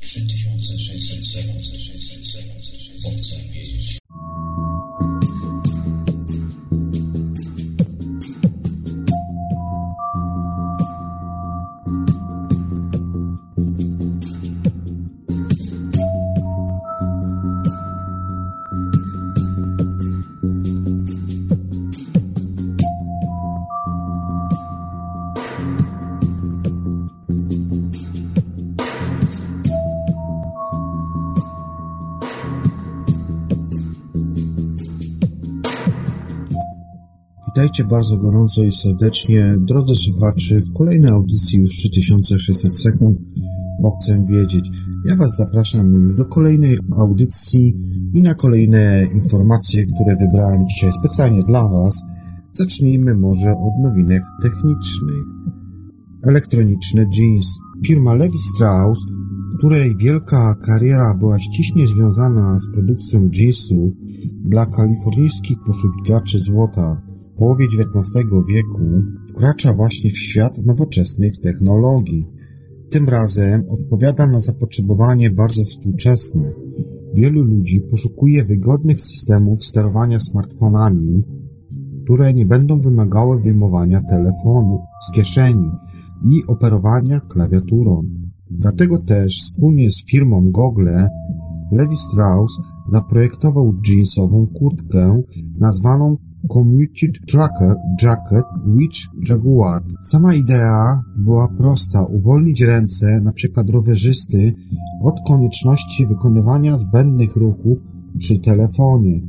3600 sekund, 600 sekund, bo chcę wiedzieć. Witajcie bardzo gorąco i serdecznie, drodzy słuchacze, w kolejnej audycji już 3600 sekund, bo chcę wiedzieć. Ja Was zapraszam już do kolejnej audycji i na kolejne informacje, które wybrałem dzisiaj specjalnie dla Was. Zacznijmy może od nowinek technicznych. Elektroniczny jeans. Firma Levi Strauss, której wielka kariera była ściśle związana z produkcją jeansów dla kalifornijskich poszukiwaczy złota, połowie XIX wieku wkracza właśnie w świat nowoczesnych technologii. Tym razem odpowiada na zapotrzebowanie bardzo współczesne. Wielu ludzi poszukuje wygodnych systemów sterowania smartfonami, które nie będą wymagały wyjmowania telefonu z kieszeni i operowania klawiaturą. Dlatego też wspólnie z firmą Google Levi Strauss zaprojektował jeansową kurtkę nazwaną Commuted Tracker Jacket Witch Jaguar. Sama idea była prosta, uwolnić ręce, np. rowerzysty, od konieczności wykonywania zbędnych ruchów przy telefonie.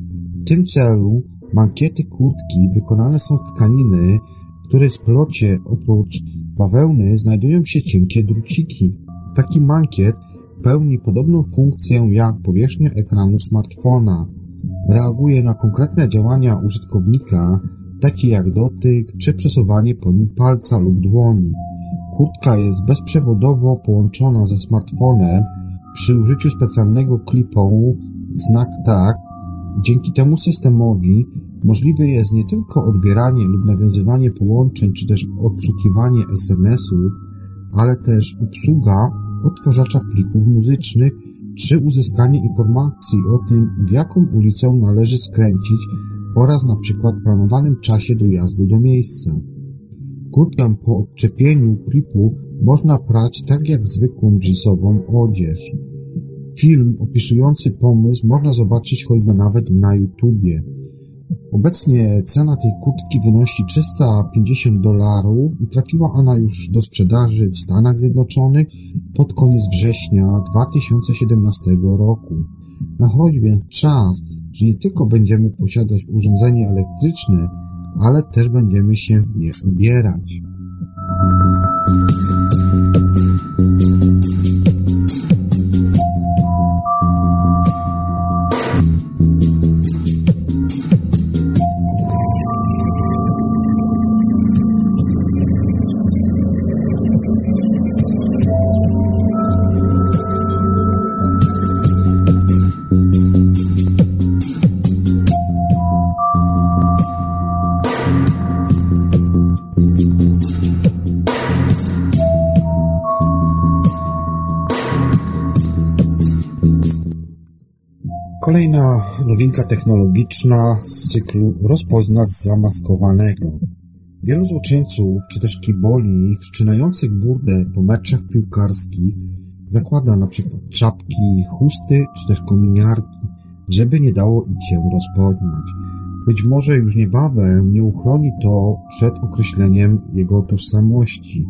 W tym celu mankiety kurtki wykonane są z tkaniny, w której splocie oprócz bawełny znajdują się cienkie druciki. Taki mankiet pełni podobną funkcję jak powierzchnia ekranu smartfona reaguje na konkretne działania użytkownika, takie jak dotyk czy przesuwanie po nim palca lub dłoni. Kurtka jest bezprzewodowo połączona ze smartfonem przy użyciu specjalnego klipu znak TAG. Dzięki temu systemowi możliwe jest nie tylko odbieranie lub nawiązywanie połączeń, czy też odsłuchiwanie SMS-ów, ale też obsługa odtwarzacza plików muzycznych czy uzyskanie informacji o tym, w jaką ulicę należy skręcić oraz na przykład planowanym czasie dojazdu do miejsca. Kurtkę po odczepieniu klipu można prać tak jak zwykłą jeansową odzież. Film opisujący pomysł można zobaczyć choćby nawet na YouTubie. Obecnie cena tej kurtki wynosi 350 dolarów i trafiła ona już do sprzedaży w Stanach Zjednoczonych pod koniec września 2017 roku. Nachodzi więc czas, że nie tylko będziemy posiadać urządzenie elektryczne, ale też będziemy się w nie ubierać. Nowinka technologiczna z cyklu Rozpoznać zamaskowanego. Wielu złoczyńców, czy też kiboli wszczynających burdę po meczach piłkarskich zakłada na przykład czapki, chusty, czy też kominiarki, żeby nie dało ich się rozpoznać. Być może już niebawem nie uchroni to przed określeniem jego tożsamości.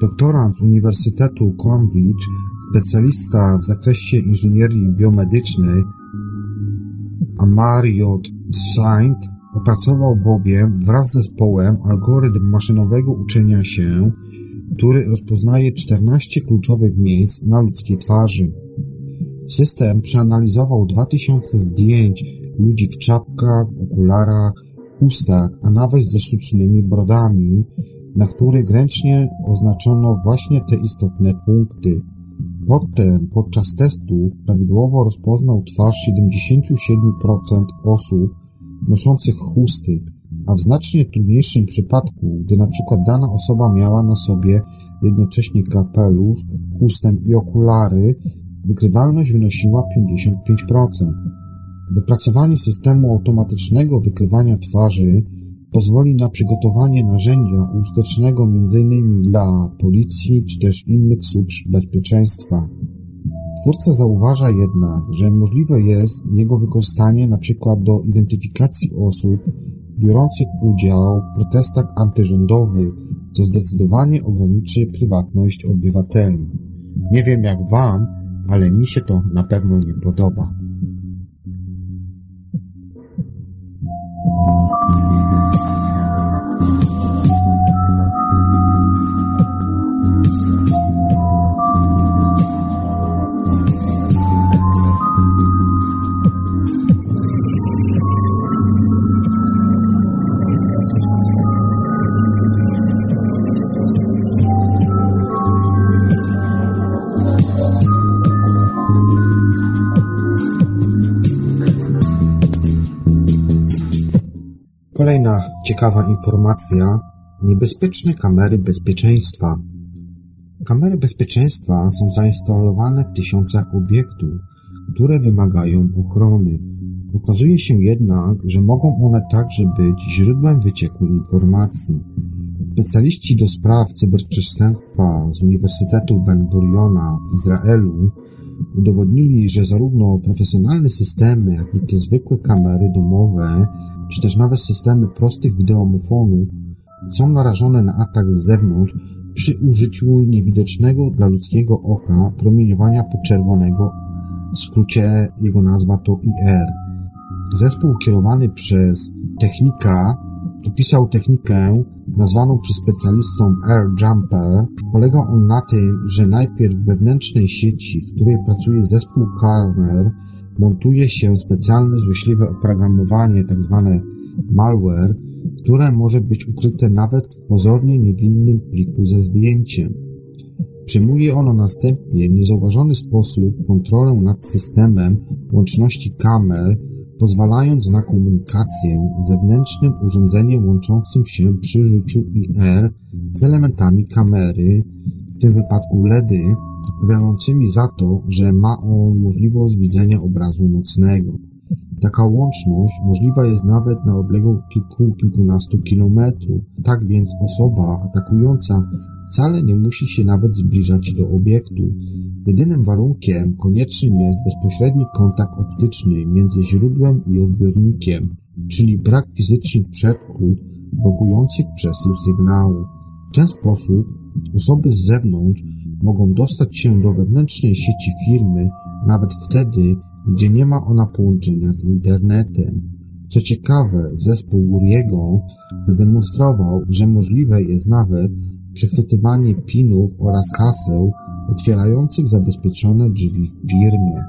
Doktorant z Uniwersytetu Cambridge specjalista w zakresie inżynierii biomedycznej Amariot Saint opracował bowiem wraz z zespołem algorytm maszynowego uczenia się, który rozpoznaje 14 kluczowych miejsc na ludzkiej twarzy. System przeanalizował 2000 zdjęć ludzi w czapkach, okularach, chustach, a nawet ze sztucznymi brodami, na których ręcznie oznaczono właśnie te istotne punkty. Potem podczas testu prawidłowo rozpoznał twarz 77% osób noszących chusty, a w znacznie trudniejszym przypadku, gdy na przykład dana osoba miała na sobie jednocześnie kapelusz, chustę i okulary, wykrywalność wynosiła 55%. Wypracowanie systemu automatycznego wykrywania twarzy pozwoli na przygotowanie narzędzia użytecznego m.in. dla policji czy też innych służb bezpieczeństwa. Twórca zauważa jednak, że możliwe jest jego wykorzystanie np. do identyfikacji osób biorących udział w protestach antyrządowych, co zdecydowanie ograniczy prywatność obywateli. Nie wiem jak Wam, ale mi się to na pewno nie podoba. Ciekawa informacja. Niebezpieczne kamery bezpieczeństwa. Kamery bezpieczeństwa są zainstalowane w tysiącach obiektów, które wymagają ochrony. Okazuje się jednak, że mogą one także być źródłem wycieku informacji. Specjaliści do spraw cyberprzestępstwa z Uniwersytetu Ben Guriona w Izraelu udowodnili, że zarówno profesjonalne systemy, jak i te zwykłe kamery domowe czy też nawet systemy prostych wideomofonów są narażone na atak z zewnątrz przy użyciu niewidocznego dla ludzkiego oka promieniowania podczerwonego, w skrócie jego nazwa to IR. Zespół kierowany przez technika opisał technikę nazwaną przez specjalistą Air Jumper. Polega on na tym, że najpierw w wewnętrznej sieci, w której pracuje zespół kamer, montuje się specjalne złośliwe oprogramowanie, tzw. Tak malware, które może być ukryte nawet w pozornie niewinnym pliku ze zdjęciem. Przyjmuje ono następnie w niezauważony sposób kontrolę nad systemem łączności kamer, pozwalając na komunikację zewnętrznym urządzeniem łączącym się przy życiu IR z elementami kamery, w tym wypadku LEDy, odpowiadającymi za to, że ma on możliwość widzenia obrazu nocnego. Taka łączność możliwa jest nawet na odległość kilku, kilkunastu kilometrów. Tak więc osoba atakująca wcale nie musi się nawet zbliżać do obiektu. Jedynym warunkiem koniecznym jest bezpośredni kontakt optyczny między źródłem i odbiornikiem, czyli brak fizycznych przeszkód blokujących przesył sygnału. W ten sposób osoby z zewnątrz mogą dostać się do wewnętrznej sieci firmy nawet wtedy, gdzie nie ma ona połączenia z internetem. Co ciekawe, zespół Uriego zademonstrował, że możliwe jest nawet przechwytywanie pinów oraz haseł otwierających zabezpieczone drzwi w firmie.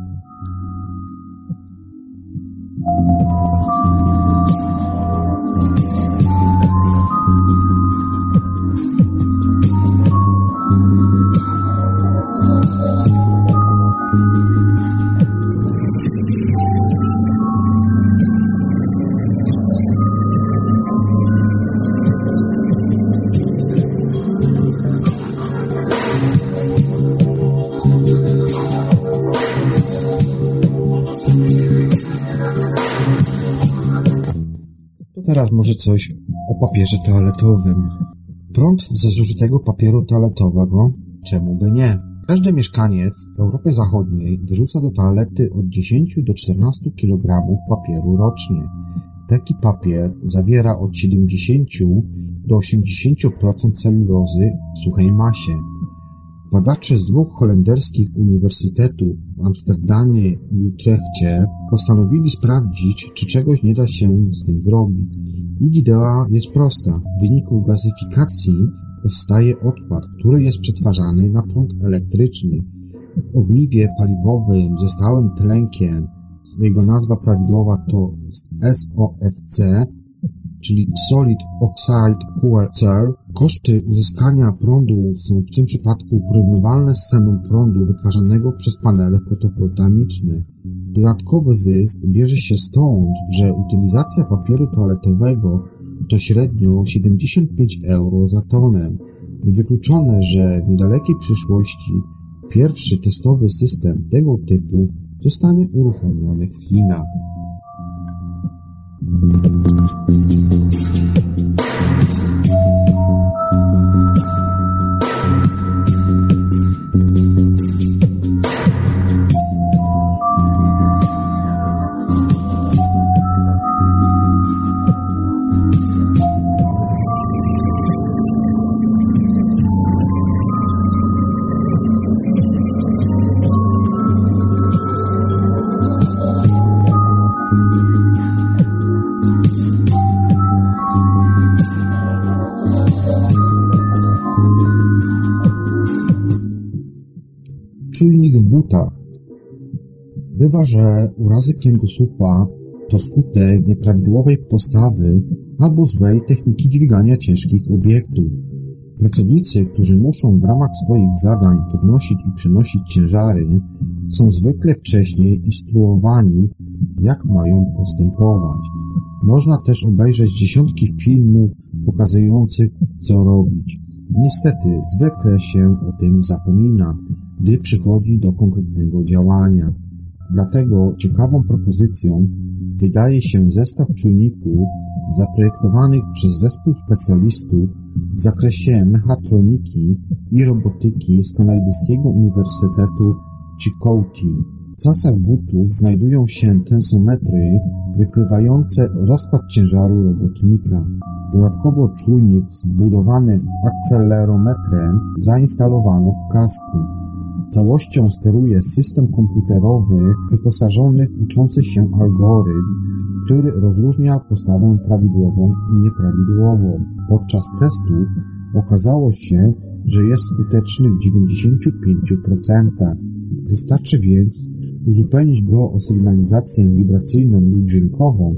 Teraz może coś o papierze toaletowym. Prąd ze zużytego papieru toaletowego? Czemu by nie? Każdy mieszkaniec Europy Zachodniej wyrzuca do toalety od 10 do 14 kg papieru rocznie. Taki papier zawiera od 70 do 80% celulozy w suchej masie. Badacze z dwóch holenderskich uniwersytetów w Amsterdamie i Utrechcie postanowili sprawdzić, czy czegoś nie da się z tym zrobić. Ich idea jest prosta. W wyniku gazyfikacji powstaje odpad, który jest przetwarzany na prąd elektryczny. W ogniwie paliwowym ze stałym tlenkiem, jego nazwa prawidłowa to SOFC, czyli Solid Oxide Fuel Cell, koszty uzyskania prądu są w tym przypadku porównywalne z ceną prądu wytwarzanego przez panele fotowoltaiczne. Dodatkowy zysk bierze się stąd, że utylizacja papieru toaletowego to średnio 75 euro za tonę. Niewykluczone, że w niedalekiej przyszłości pierwszy testowy system tego typu zostanie uruchomiony w Chinach. Czujnik w butach. Bywa, że urazy kręgosłupa to skutek nieprawidłowej postawy albo złej techniki dźwigania ciężkich obiektów. Pracownicy, którzy muszą w ramach swoich zadań podnosić i przenosić ciężary, są zwykle wcześniej instruowani, jak mają postępować. Można też obejrzeć dziesiątki filmów pokazujących, co robić. Niestety, zwykle się o tym zapomina, gdy przychodzi do konkretnego działania. Dlatego ciekawą propozycją wydaje się zestaw czujników zaprojektowanych przez zespół specjalistów w zakresie mechatroniki i robotyki z kanadyjskiego Uniwersytetu Chilcothe. W casach butów znajdują się tensometry wykrywające rozkład ciężaru robotnika. Dodatkowo czujnik zbudowany akcelerometrem zainstalowano w kasku. Całością steruje system komputerowy wyposażony w uczący się algorytm, który rozróżnia postawę prawidłową i nieprawidłową. Podczas testu okazało się, że jest skuteczny w 95%. Wystarczy więc uzupełnić go o sygnalizację wibracyjną lub dźwiękową,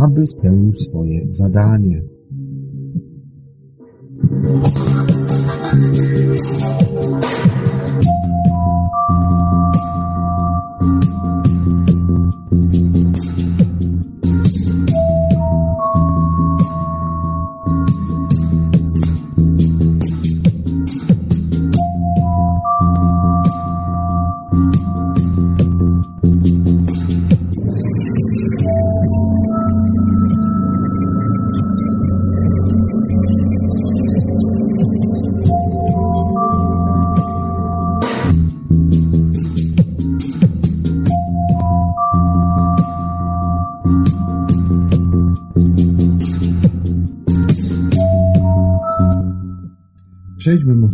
aby spełnił swoje zadanie.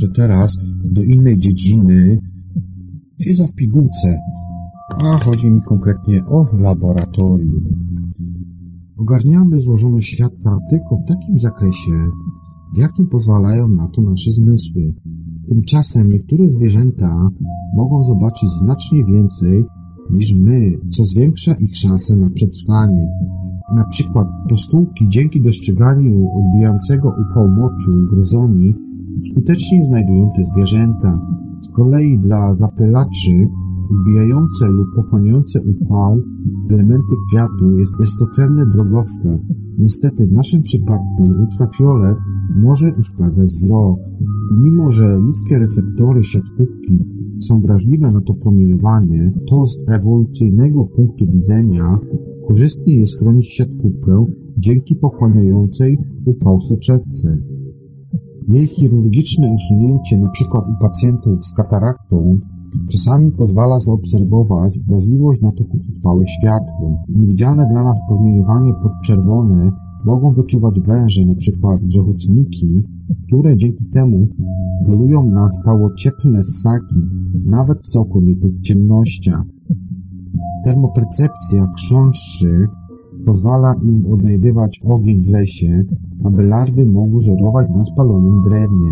Teraz do innej dziedziny. Wiedza w pigułce. A chodzi mi konkretnie o laboratorium. Ogarniamy złożoność świata tylko w takim zakresie, w jakim pozwalają na to nasze zmysły. Tymczasem niektóre zwierzęta mogą zobaczyć znacznie więcej niż my, co zwiększa ich szanse na przetrwanie. Na przykład postółki dzięki dostrzeganiu odbijającego UV moczu gryzoni skutecznie znajdują te zwierzęta. Z kolei dla zapylaczy odbijające lub pochłaniające UV elementy kwiatu jest, jest to cenny drogowskaz. Niestety w naszym przypadku ultrafiolet może uszkadzać wzrok. Mimo, że ludzkie receptory siatkówki są wrażliwe na to promieniowanie, to z ewolucyjnego punktu widzenia korzystnie jest chronić siatkówkę dzięki pochłaniającej UV soczewce. Jej chirurgiczne usunięcie np. u pacjentów z kataraktą czasami pozwala zaobserwować wrażliwość na krótkotrwałe światło. Niewidzialne dla nas promieniowanie podczerwone mogą wyczuwać węże, np. grzechotniki, które dzięki temu polują na stało cieplne ssaki, nawet w całkowitych ciemnościach. Termopercepcja chrząszczy pozwala im odnajdywać ogień w lesie, aby larwy mogły żerować na spalonym drewnie.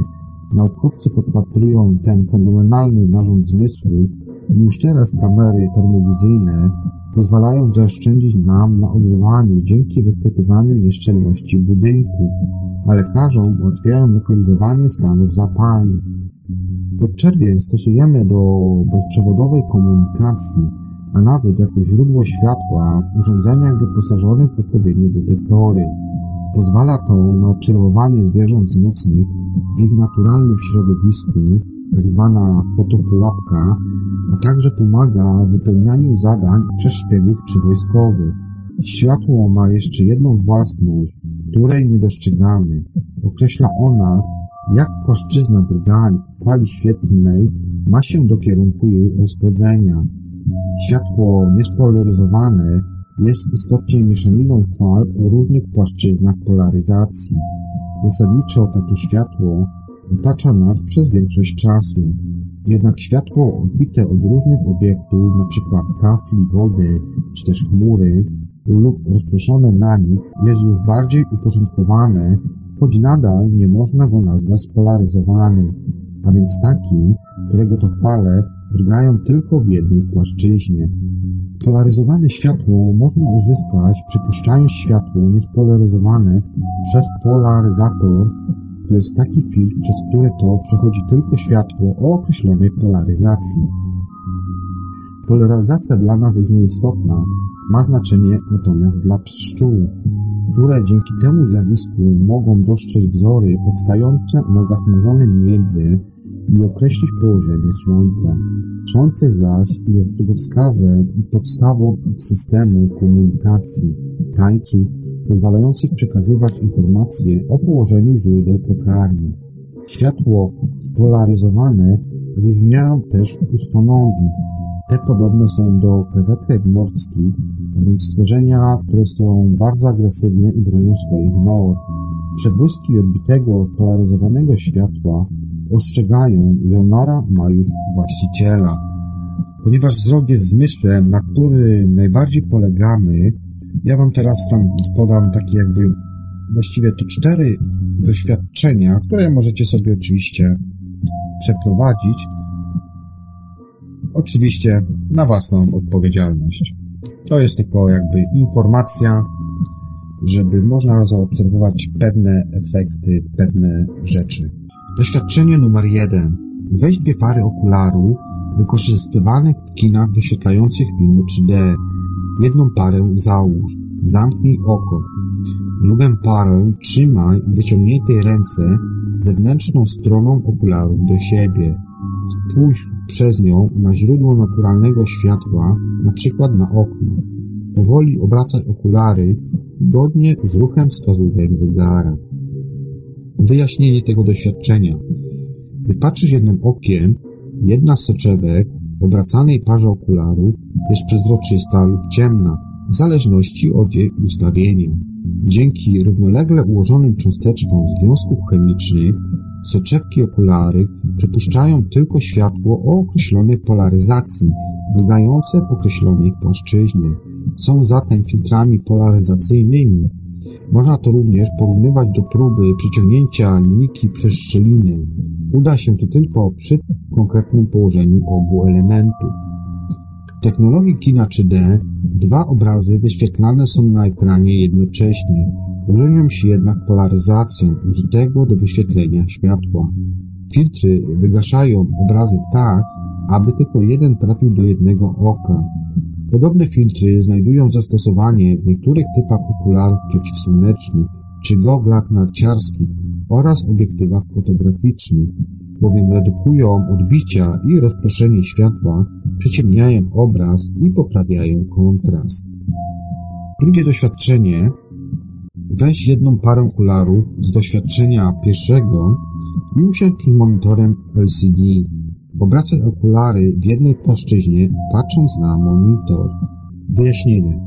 Naukowcy podpatrują ten fenomenalny narząd zmysłu i już teraz kamery termowizyjne pozwalają zaoszczędzić nam na ogrzewaniu dzięki wychwytywaniu nieszczelności budynku, a lekarzom ułatwiają lokalizowanie stanów zapalnych. Podczerwień stosujemy do bezprzewodowej komunikacji, a nawet jako źródło światła urządzeniach wyposażonych w odpowiednie detektory. Pozwala to na obserwowanie zwierząt nocnych w ich naturalnym środowisku, tzw. Tak fotopułapka, a także pomaga w wypełnianiu zadań przez szpiegów czy wojskowych. Światło ma jeszcze jedną własność, której nie dostrzegamy. Określa ona, jak płaszczyzna drgań fali świetlnej ma się do kierunku jej rozchodzenia. Światło niespolaryzowane jest istotnie mieszaniną fal o różnych płaszczyznach polaryzacji. Zasadniczo takie światło otacza nas przez większość czasu. Jednak światło odbite od różnych obiektów, np. kafli, wody czy też chmury lub rozproszone na nich jest już bardziej uporządkowane, choć nadal nie można go nazwać spolaryzowanym, a więc taki, którego to fale drgają tylko w jednej płaszczyźnie. Polaryzowane światło można uzyskać przypuszczając światło niespolaryzowane przez polaryzator to jest taki filtr, przez który to przechodzi tylko światło o określonej polaryzacji. Polaryzacja dla nas jest nieistotna, ma znaczenie natomiast dla pszczół, które dzięki temu zjawisku mogą dostrzec wzory powstające na zachmurzonym niebie i określić położenie Słońca. Słońce zaś jest drogowskazem i podstawą systemu komunikacji, tańców pozwalających przekazywać informacje o położeniu źródeł pokarmu. Światło polaryzowane różniają też ustonogi. Te podobne są do krewetek morskich, więc stworzenia, które są bardzo agresywne i bronią swoich nor. Przebłyski odbitego polaryzowanego światła ostrzegają, że nora ma już właściciela. Ponieważ wzrok jest zmysłem, na którym najbardziej polegamy, ja wam teraz tam podam takie jakby właściwie to cztery doświadczenia, które możecie sobie oczywiście przeprowadzić. Oczywiście na własną odpowiedzialność. To jest tylko jakby informacja, żeby można zaobserwować pewne efekty, pewne rzeczy. Doświadczenie numer jeden. Weź dwie pary okularów wykorzystywanych w kinach wyświetlających filmy 3D Jedną parę załóż, zamknij oko. Drugą parę trzymaj wyciągniętej ręce zewnętrzną stroną okularów do siebie. Spójrz przez nią na źródło naturalnego światła, na przykład na okno. Powoli obracaj okulary zgodnie z ruchem wskazówek zegara. Wyjaśnienie tego doświadczenia. Gdy patrzysz jednym okiem, jedna z soczewek obracanej parze okularów jest przezroczysta lub ciemna, w zależności od jej ustawienia. Dzięki równolegle ułożonym cząsteczkom związków chemicznych soczewki okulary przepuszczają tylko światło o określonej polaryzacji, wydające w określonej płaszczyźnie. Są zatem filtrami polaryzacyjnymi. Można to również porównywać do próby przyciągnięcia linijki przez szczelinę. Uda się to tylko przy konkretnym położeniu obu elementów. W technologii kina 3D dwa obrazy wyświetlane są na ekranie jednocześnie. Różnią się jednak polaryzacją użytego do wyświetlenia światła. Filtry wygaszają obrazy tak, aby tylko jeden trafił do jednego oka. Podobne filtry znajdują zastosowanie w niektórych typach okularów przeciwsłonecznych czy goglach narciarskich oraz obiektywach fotograficznych, bowiem redukują odbicia i rozproszenie światła, przyciemniają obraz i poprawiają kontrast. Drugie doświadczenie. Weź jedną parę okularów z doświadczenia pierwszego i usiądź przed monitorem LCD. Obracaj okulary w jednej płaszczyźnie, patrząc na monitor. Wyjaśnienie.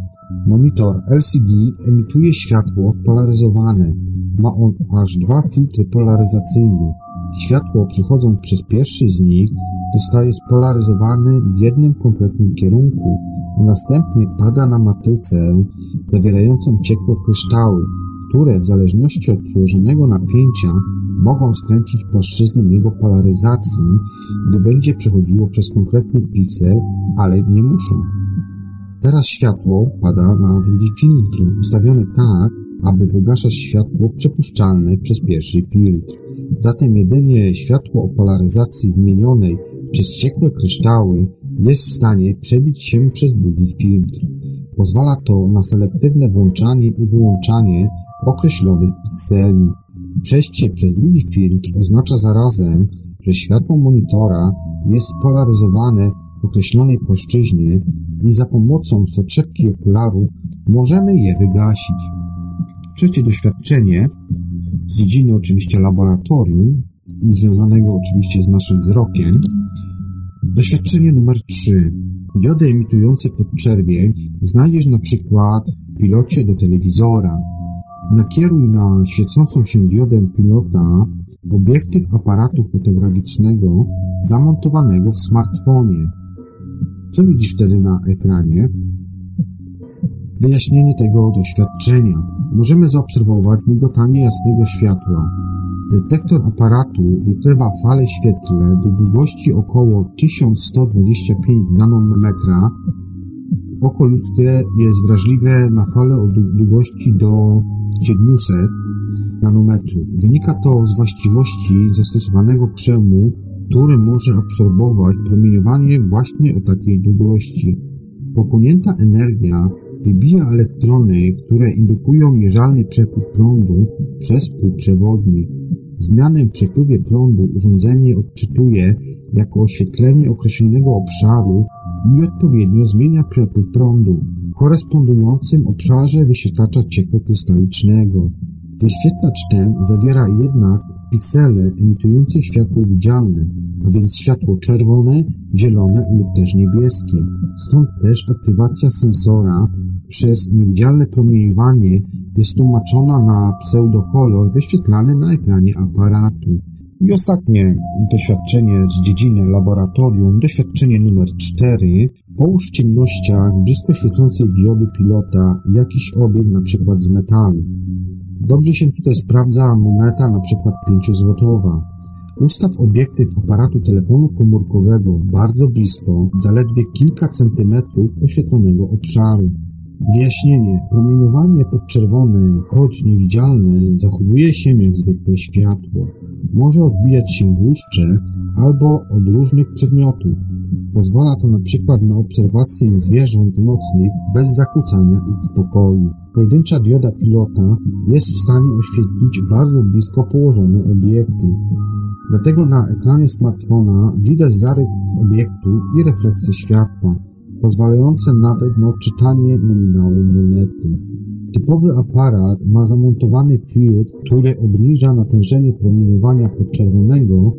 Monitor LCD emituje światło polaryzowane. Ma on aż dwa filtry polaryzacyjne. Światło przechodząc przez pierwszy z nich zostaje spolaryzowane w jednym konkretnym kierunku, a następnie pada na matrycę zawierającą ciekłe kryształy, które w zależności od przyłożonego napięcia mogą skręcić płaszczyznę jego polaryzacji, gdy będzie przechodziło przez konkretny piksel, ale nie muszą. Teraz światło pada na drugi filtr, ustawiony tak, aby wygaszać światło przepuszczalne przez pierwszy filtr. Zatem jedynie światło o polaryzacji zmienionej przez ciekłe kryształy jest w stanie przebić się przez drugi filtr. Pozwala to na selektywne włączanie i wyłączanie określonych pikseli. Przejście przez drugi filtr oznacza zarazem, że światło monitora jest spolaryzowane w określonej płaszczyźnie i za pomocą soczewki okularu możemy je wygasić. Trzecie doświadczenie z dziedziny oczywiście laboratorium i związanego oczywiście z naszym wzrokiem. Doświadczenie numer 3. Diody emitujące podczerwień znajdziesz na przykład w pilocie do telewizora. Nakieruj na świecącą się diodę pilota obiektyw aparatu fotograficznego zamontowanego w smartfonie. Co widzisz wtedy na ekranie? Wyjaśnienie tego doświadczenia. Możemy zaobserwować migotanie jasnego światła. Detektor aparatu wykrywa fale świetlne do długości około 1125 nanometra. Oko ludzkie jest wrażliwe na fale o długości do 700 nanometrów. Wynika to z właściwości zastosowanego krzemu, który może absorbować promieniowanie właśnie o takiej długości. Pochłonięta energia wybija elektrony, które indukują mierzalny przepływ prądu przez półprzewodnik. Zmianę w przepływie prądu urządzenie odczytuje jako oświetlenie określonego obszaru i odpowiednio zmienia przepływ prądu w korespondującym obszarze wyświetlacza ciekłokrystalicznego. Wyświetlacz ten zawiera jednak piksele emitujące światło widzialne, a więc światło czerwone, zielone lub też niebieskie. Stąd też aktywacja sensora przez niewidzialne promieniowanie jest tłumaczona na pseudokolor wyświetlany na ekranie aparatu. I ostatnie doświadczenie z dziedziny laboratorium, doświadczenie numer 4. Połóż w ciemnościach blisko świecącej diody pilota jakiś obiekt, na przykład z metalu. Dobrze się tutaj sprawdza moneta, na przykład 5-złotowa. Ustaw obiektyw aparatu telefonu komórkowego bardzo blisko, zaledwie kilka centymetrów oświetlonego obszaru. Wyjaśnienie. Promieniowanie podczerwone, choć niewidzialne, zachowuje się jak zwykłe światło. Może odbijać się w lustrze albo od różnych przedmiotów. Pozwala to na przykład na obserwację zwierząt nocnych bez zakłócania ich spokoju. Pojedyncza dioda pilota jest w stanie oświetlić bardzo blisko położone obiekty. Dlatego na ekranie smartfona widać zarys obiektu i refleksję światła pozwalające nawet na odczytanie nominału monety. Typowy aparat ma zamontowany filtr, który obniża natężenie promieniowania podczerwonego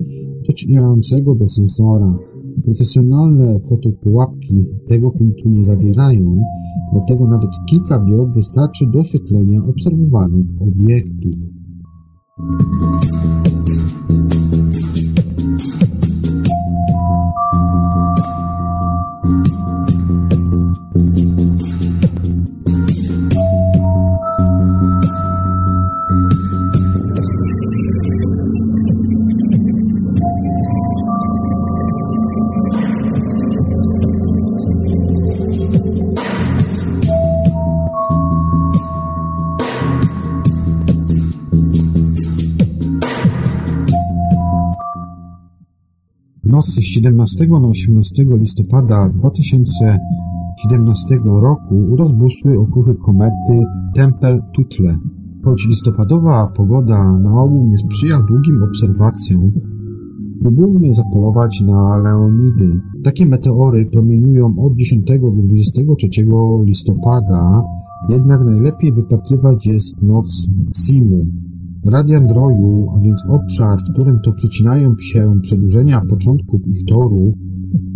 docierającego do sensora. Profesjonalne fotopułapki tego filtru nie zawierają, dlatego nawet kilka diod wystarczy do oświetlenia obserwowanych obiektów. 17 na 18 listopada 2017 roku rozbłysły okruchy komety Tempel-Tutle. Choć listopadowa pogoda na ogół nie sprzyja długim obserwacjom, próbujmy zapolować na Leonidy. Takie meteory promieniują od 10 do 23 listopada, jednak najlepiej wypatrywać jest noc Simu. Radiandroju, a więc obszar, w którym to przecinają się przedłużenia początków ich toru,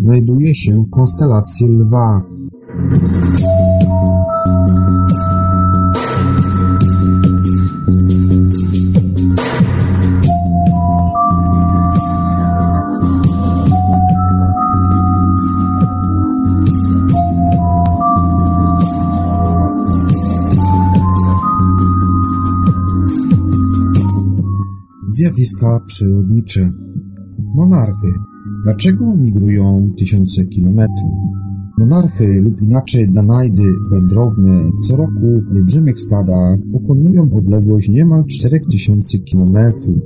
znajduje się w konstelacji Lwa. Zjawiska przyrodnicze. Monarchy. Dlaczego migrują tysiące kilometrów? Monarchy lub inaczej danajdy wędrowne co roku w olbrzymich stadach pokonują odległość niemal 4000 kilometrów,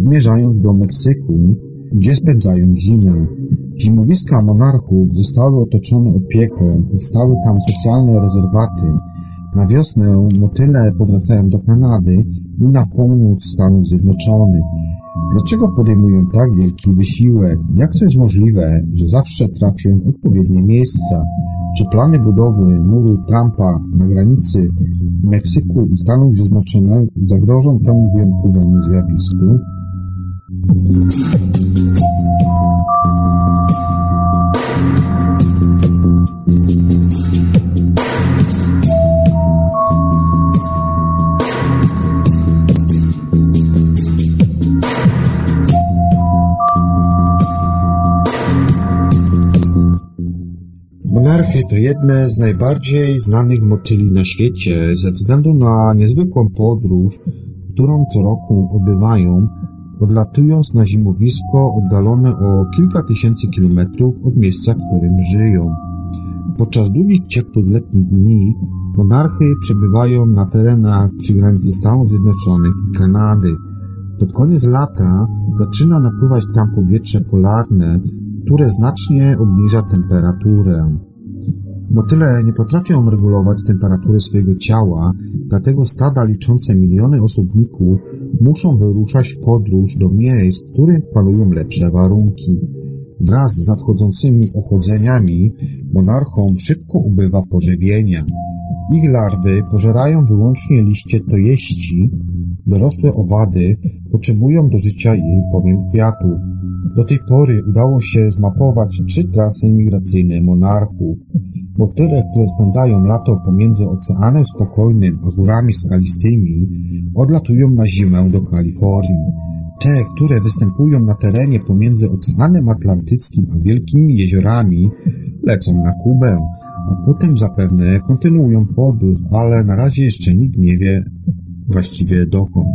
zmierzając do Meksyku, gdzie spędzają zimę. Zimowiska monarchów zostały otoczone opieką, powstały tam specjalne rezerwaty, Na wiosnę motyle powracają do Kanady i na północ Stanów Zjednoczonych. Dlaczego podejmują tak wielki wysiłek? Jak to jest możliwe, że zawsze trafią w odpowiednie miejsca? Czy plany budowy muru Trumpa na granicy Meksyku i Stanów Zjednoczonych zagrożą temu wyjątkowemu zjawisku? Monarchy to jedne z najbardziej znanych motyli na świecie ze względu na niezwykłą podróż, którą co roku odbywają, odlatując na zimowisko oddalone o kilka tysięcy kilometrów od miejsca, w którym żyją. Podczas długich ciepłych letnich dni monarchy przebywają na terenach przy granicy Stanów Zjednoczonych i Kanady. Pod koniec lata zaczyna napływać tam powietrze polarne, które znacznie obniża temperaturę. Motyle nie potrafią regulować temperatury swojego ciała, dlatego stada liczące miliony osobników muszą wyruszać w podróż do miejsc, w których panują lepsze warunki. Wraz z nadchodzącymi ochłodzeniami monarchom szybko ubywa pożywienia. Ich larwy pożerają wyłącznie liście tojeści, dorosłe owady potrzebują do życia jej bowiem kwiatów. Do tej pory udało się zmapować trzy trasy migracyjne monarchów. Motyle, które spędzają lato pomiędzy Oceanem Spokojnym a górami skalistymi, odlatują na zimę do Kalifornii. Te, które występują na terenie pomiędzy Oceanem Atlantyckim a wielkimi jeziorami, lecą na Kubę, a potem zapewne kontynuują podróż, ale na razie jeszcze nikt nie wie właściwie dokąd.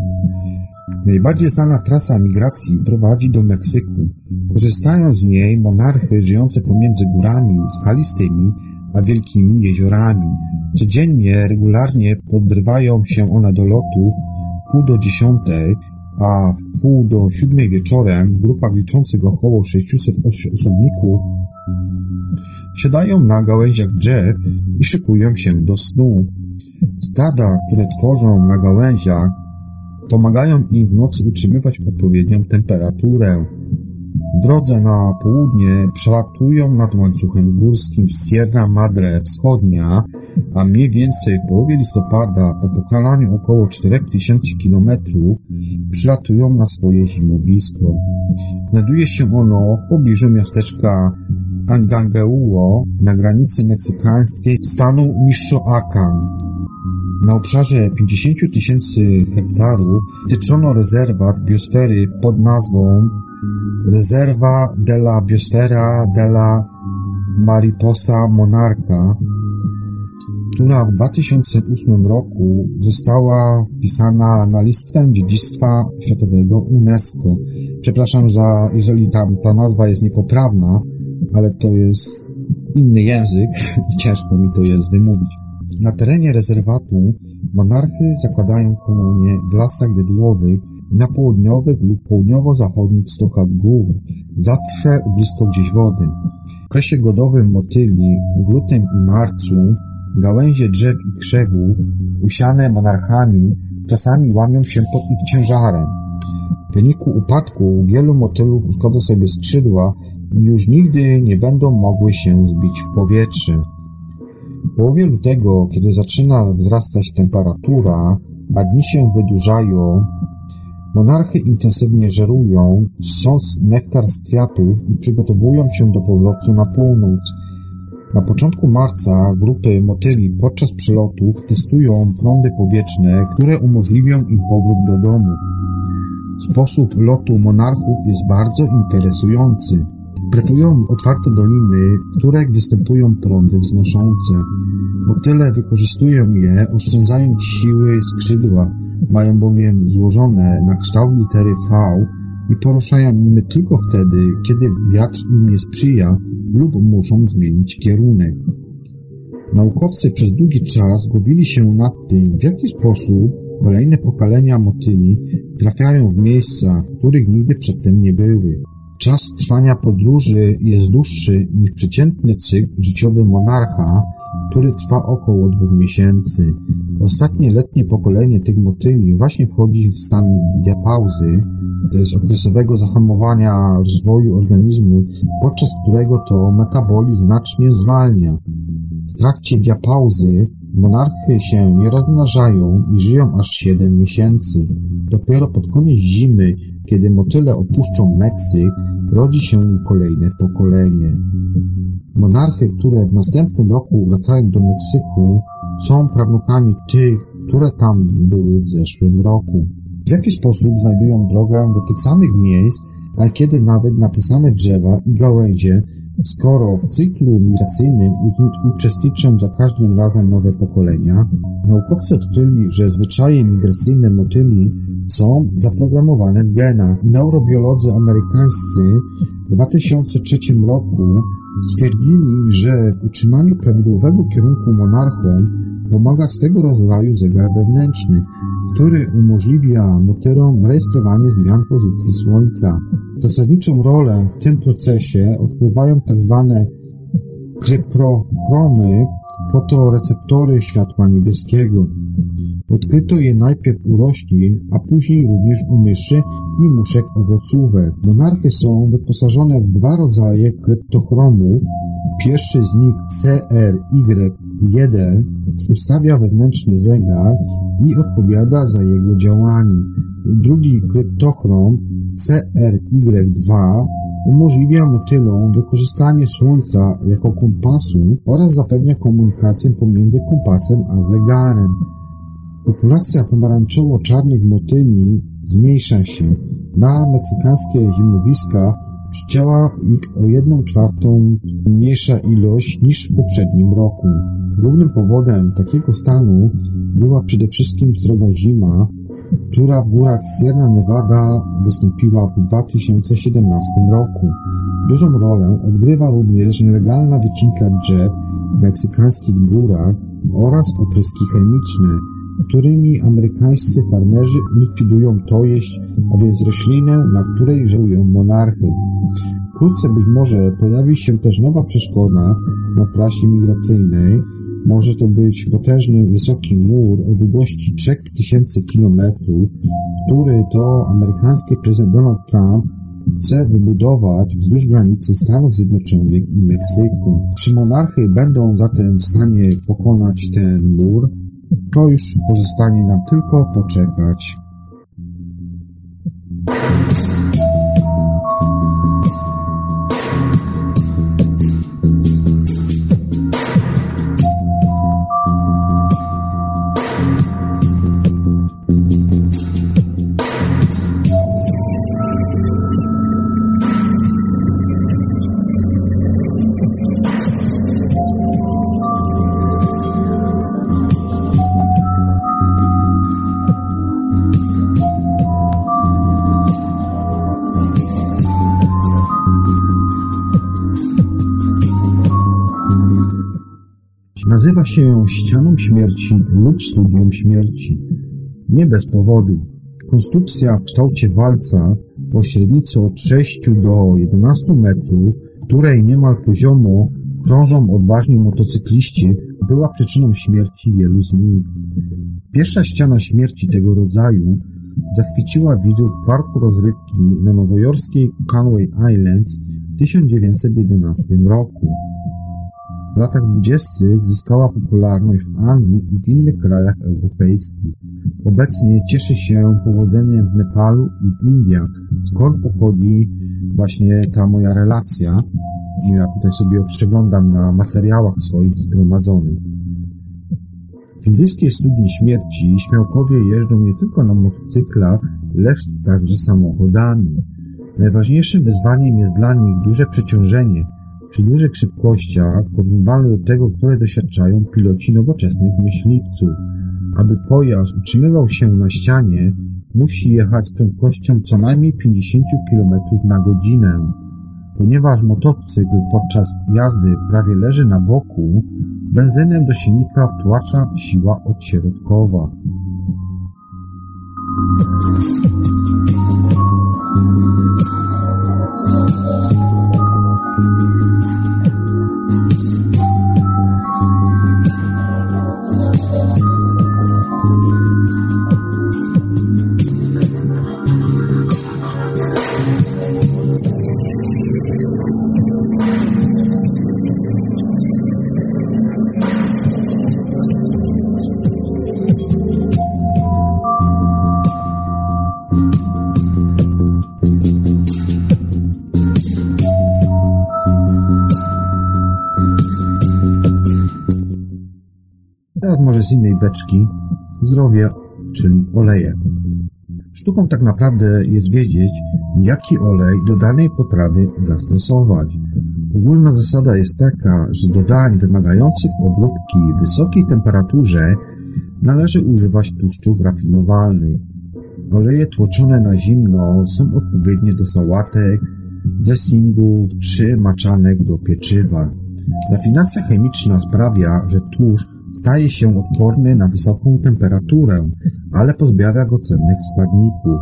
Najbardziej znana trasa migracji prowadzi do Meksyku. Korzystają z niej monarchy żyjące pomiędzy górami skalistymi a wielkimi jeziorami. Codziennie, regularnie podrywają się one do lotu pół do dziesiątej, a w pół do siódmej wieczorem w grupach liczących około 600 osobników siadają na gałęziach drzew i szykują się do snu. Stada, które tworzą na gałęziach, pomagają im w nocy utrzymywać odpowiednią temperaturę. W drodze na południe przelatują nad łańcuchem górskim Sierra Madre Wschodnia, a mniej więcej w połowie listopada, po pokonaniu około 4000 km, przylatują na swoje zimowisko. Znajduje się ono w pobliżu miasteczka Angangeuło na granicy meksykańskiej stanu Michoacán. Na obszarze 50 tysięcy hektarów tyczono rezerwat biosfery pod nazwą Rezerwa della Biosfera della Mariposa Monarca, która w 2008 roku została wpisana na listę dziedzictwa światowego UNESCO. Przepraszam za, jeżeli tam ta nazwa jest niepoprawna, ale to jest inny język i ciężko mi to jest wymówić. Na terenie rezerwatu monarchy zakładają kolonie w lasach wiedłowych na południowych lub południowo-zachodnich stokach gór, zawsze blisko gdzieś wody. W okresie godowym motyli w lutym i marcu gałęzie drzew i krzewów usiane monarchami czasami łamią się pod ich ciężarem. W wyniku upadku wielu motylów uszkodzą sobie skrzydła i już nigdy nie będą mogły się zbić w powietrze. W połowie lutego, kiedy zaczyna wzrastać temperatura, a dni się wydłużają, monarchy intensywnie żerują, ssąc nektar z kwiatów i przygotowują się do powrotu na północ. Na początku marca grupy motyli podczas przylotów testują prądy powietrzne, które umożliwią im powrót do domu. Sposób lotu monarchów jest bardzo interesujący. Preferują otwarte doliny, w których występują prądy wznoszące. Motyle wykorzystują je, oszczędzając siły skrzydła. Mają bowiem złożone na kształt litery V i poruszają nimi tylko wtedy, kiedy wiatr im nie sprzyja lub muszą zmienić kierunek. Naukowcy przez długi czas głowili się nad tym, w jaki sposób kolejne pokolenia motyli trafiają w miejsca, w których nigdy przedtem nie były. Czas trwania podróży jest dłuższy niż przeciętny cykl życiowy monarcha, który trwa około dwóch miesięcy. Ostatnie letnie pokolenie tych motyli właśnie wchodzi w stan diapauzy, to jest okresowego zahamowania rozwoju organizmu, podczas którego to metabolizm znacznie zwalnia. W trakcie diapauzy monarchy się nie rozmnażają i żyją aż 7 miesięcy. Dopiero pod koniec zimy, kiedy motyle opuszczą Meksyk, rodzi się kolejne pokolenie. Monarchy, które w następnym roku wracają do Meksyku, są prawnukami tych, które tam były w zeszłym roku. W jaki sposób znajdują drogę do tych samych miejsc, a kiedy nawet na te same drzewa i gałęzie, skoro w cyklu migracyjnym uczestniczą za każdym razem nowe pokolenia, naukowcy odkryli, że zwyczaje migracyjne motyli są zaprogramowane w genach. Neurobiolodzy amerykańscy w 2003 roku stwierdzili, że utrzymaniu prawidłowego kierunku monarchom pomaga swego rodzaju zegar wewnętrzny, który umożliwia motylom rejestrowanie zmian pozycji Słońca. Zasadniczą rolę w tym procesie odgrywają tzw. Tak kryprochromy, fotoreceptory światła niebieskiego. Odkryto je najpierw u roślin, a później również u myszy i muszek owocówek. Monarchy są wyposażone w dwa rodzaje kryptochromów. Pierwszy z nich CRY1 ustawia wewnętrzny zegar i odpowiada za jego działanie. Drugi kryptochrom CRY2 umożliwia motylom wykorzystanie Słońca jako kompasu oraz zapewnia komunikację pomiędzy kompasem a zegarem. Populacja pomarańczowo-czarnych motyli zmniejsza się. Na meksykańskie zimowiska przycięła ich o jedną czwartą mniejsza ilość niż w poprzednim roku. Głównym powodem takiego stanu była przede wszystkim sroga zima, która w górach Sierra Nevada wystąpiła w 2017 roku. Dużą rolę odgrywa również nielegalna wycinka drzew w meksykańskich górach oraz opryski chemiczne, którymi amerykańscy farmerzy likwidują tojeść, a więc roślinę, na której żyją monarchy. Wkrótce być może pojawi się też nowa przeszkoda na trasie migracyjnej, może to być potężny, wysoki mur o długości 3000 km, który to amerykański prezydent Donald Trump chce wybudować wzdłuż granicy Stanów Zjednoczonych i Meksyku. Czy monarchy będą zatem w stanie pokonać ten mur? To już pozostanie nam tylko poczekać. Nazywa się ją ścianą śmierci lub studium śmierci. Nie bez powodu. Konstrukcja w kształcie walca o średnicy od 6 do 11 metrów, której niemal poziomo krążą odważni motocykliści, była przyczyną śmierci wielu z nich. Pierwsza ściana śmierci tego rodzaju zachwyciła widzów w parku rozrywki na nowojorskiej Conway Islands w 1911 roku. W latach dwudziestych zyskała popularność w Anglii i w innych krajach europejskich. Obecnie cieszy się powodzeniem w Nepalu i w Indiach, skąd pochodzi właśnie ta moja relacja. Ja tutaj sobie przeglądam na materiałach swoich zgromadzonych. W indyjskiej studni śmierci śmiałkowie jeżdżą nie tylko na motocyklach, lecz także samochodami. Najważniejszym wyzwaniem jest dla nich duże przeciążenie, przy dużych szybkościach porównywalne do tego, które doświadczają piloci nowoczesnych myśliwców. Aby pojazd utrzymywał się na ścianie, musi jechać z prędkością co najmniej 50 km na godzinę. Ponieważ motocykl podczas jazdy prawie leży na boku, benzynę do silnika wtłacza siła odśrodkowa. może z innej beczki, zdrowie, czyli oleje. Sztuką tak naprawdę jest wiedzieć, jaki olej do danej potrawy zastosować. Ogólna zasada jest taka, że do dań wymagających obróbki w wysokiej temperaturze należy używać tłuszczów rafinowalnych. Oleje tłoczone na zimno są odpowiednie do sałatek, dressingów czy maczanek do pieczywa. Rafinacja chemiczna sprawia, że tłuszcz staje się odporny na wysoką temperaturę, ale pozbawia go cennych składników.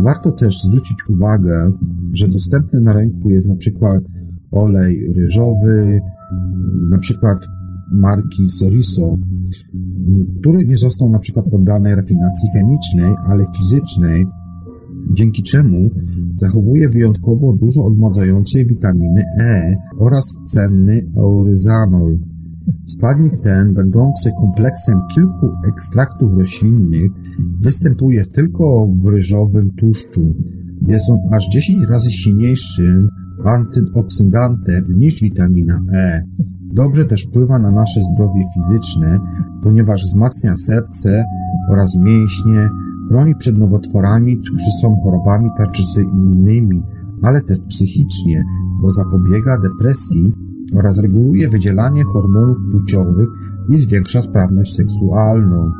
Warto też zwrócić uwagę, że dostępny na rynku jest na przykład olej ryżowy, na przykład marki Soriso, który nie został na przykład poddany rafinacji chemicznej, ale fizycznej, dzięki czemu zachowuje wyjątkowo dużo odmładzającej witaminy E oraz cenny euryzanol. Składnik ten, będący kompleksem kilku ekstraktów roślinnych, występuje tylko w ryżowym tłuszczu. Jest on aż 10 razy silniejszym antyoksydantem niż witamina E. Dobrze też wpływa na nasze zdrowie fizyczne, ponieważ wzmacnia serce oraz mięśnie, chroni przed nowotworami, którzy są chorobami tarczycy i innymi, ale też psychicznie, bo zapobiega depresji oraz reguluje wydzielanie hormonów płciowych i zwiększa sprawność seksualną.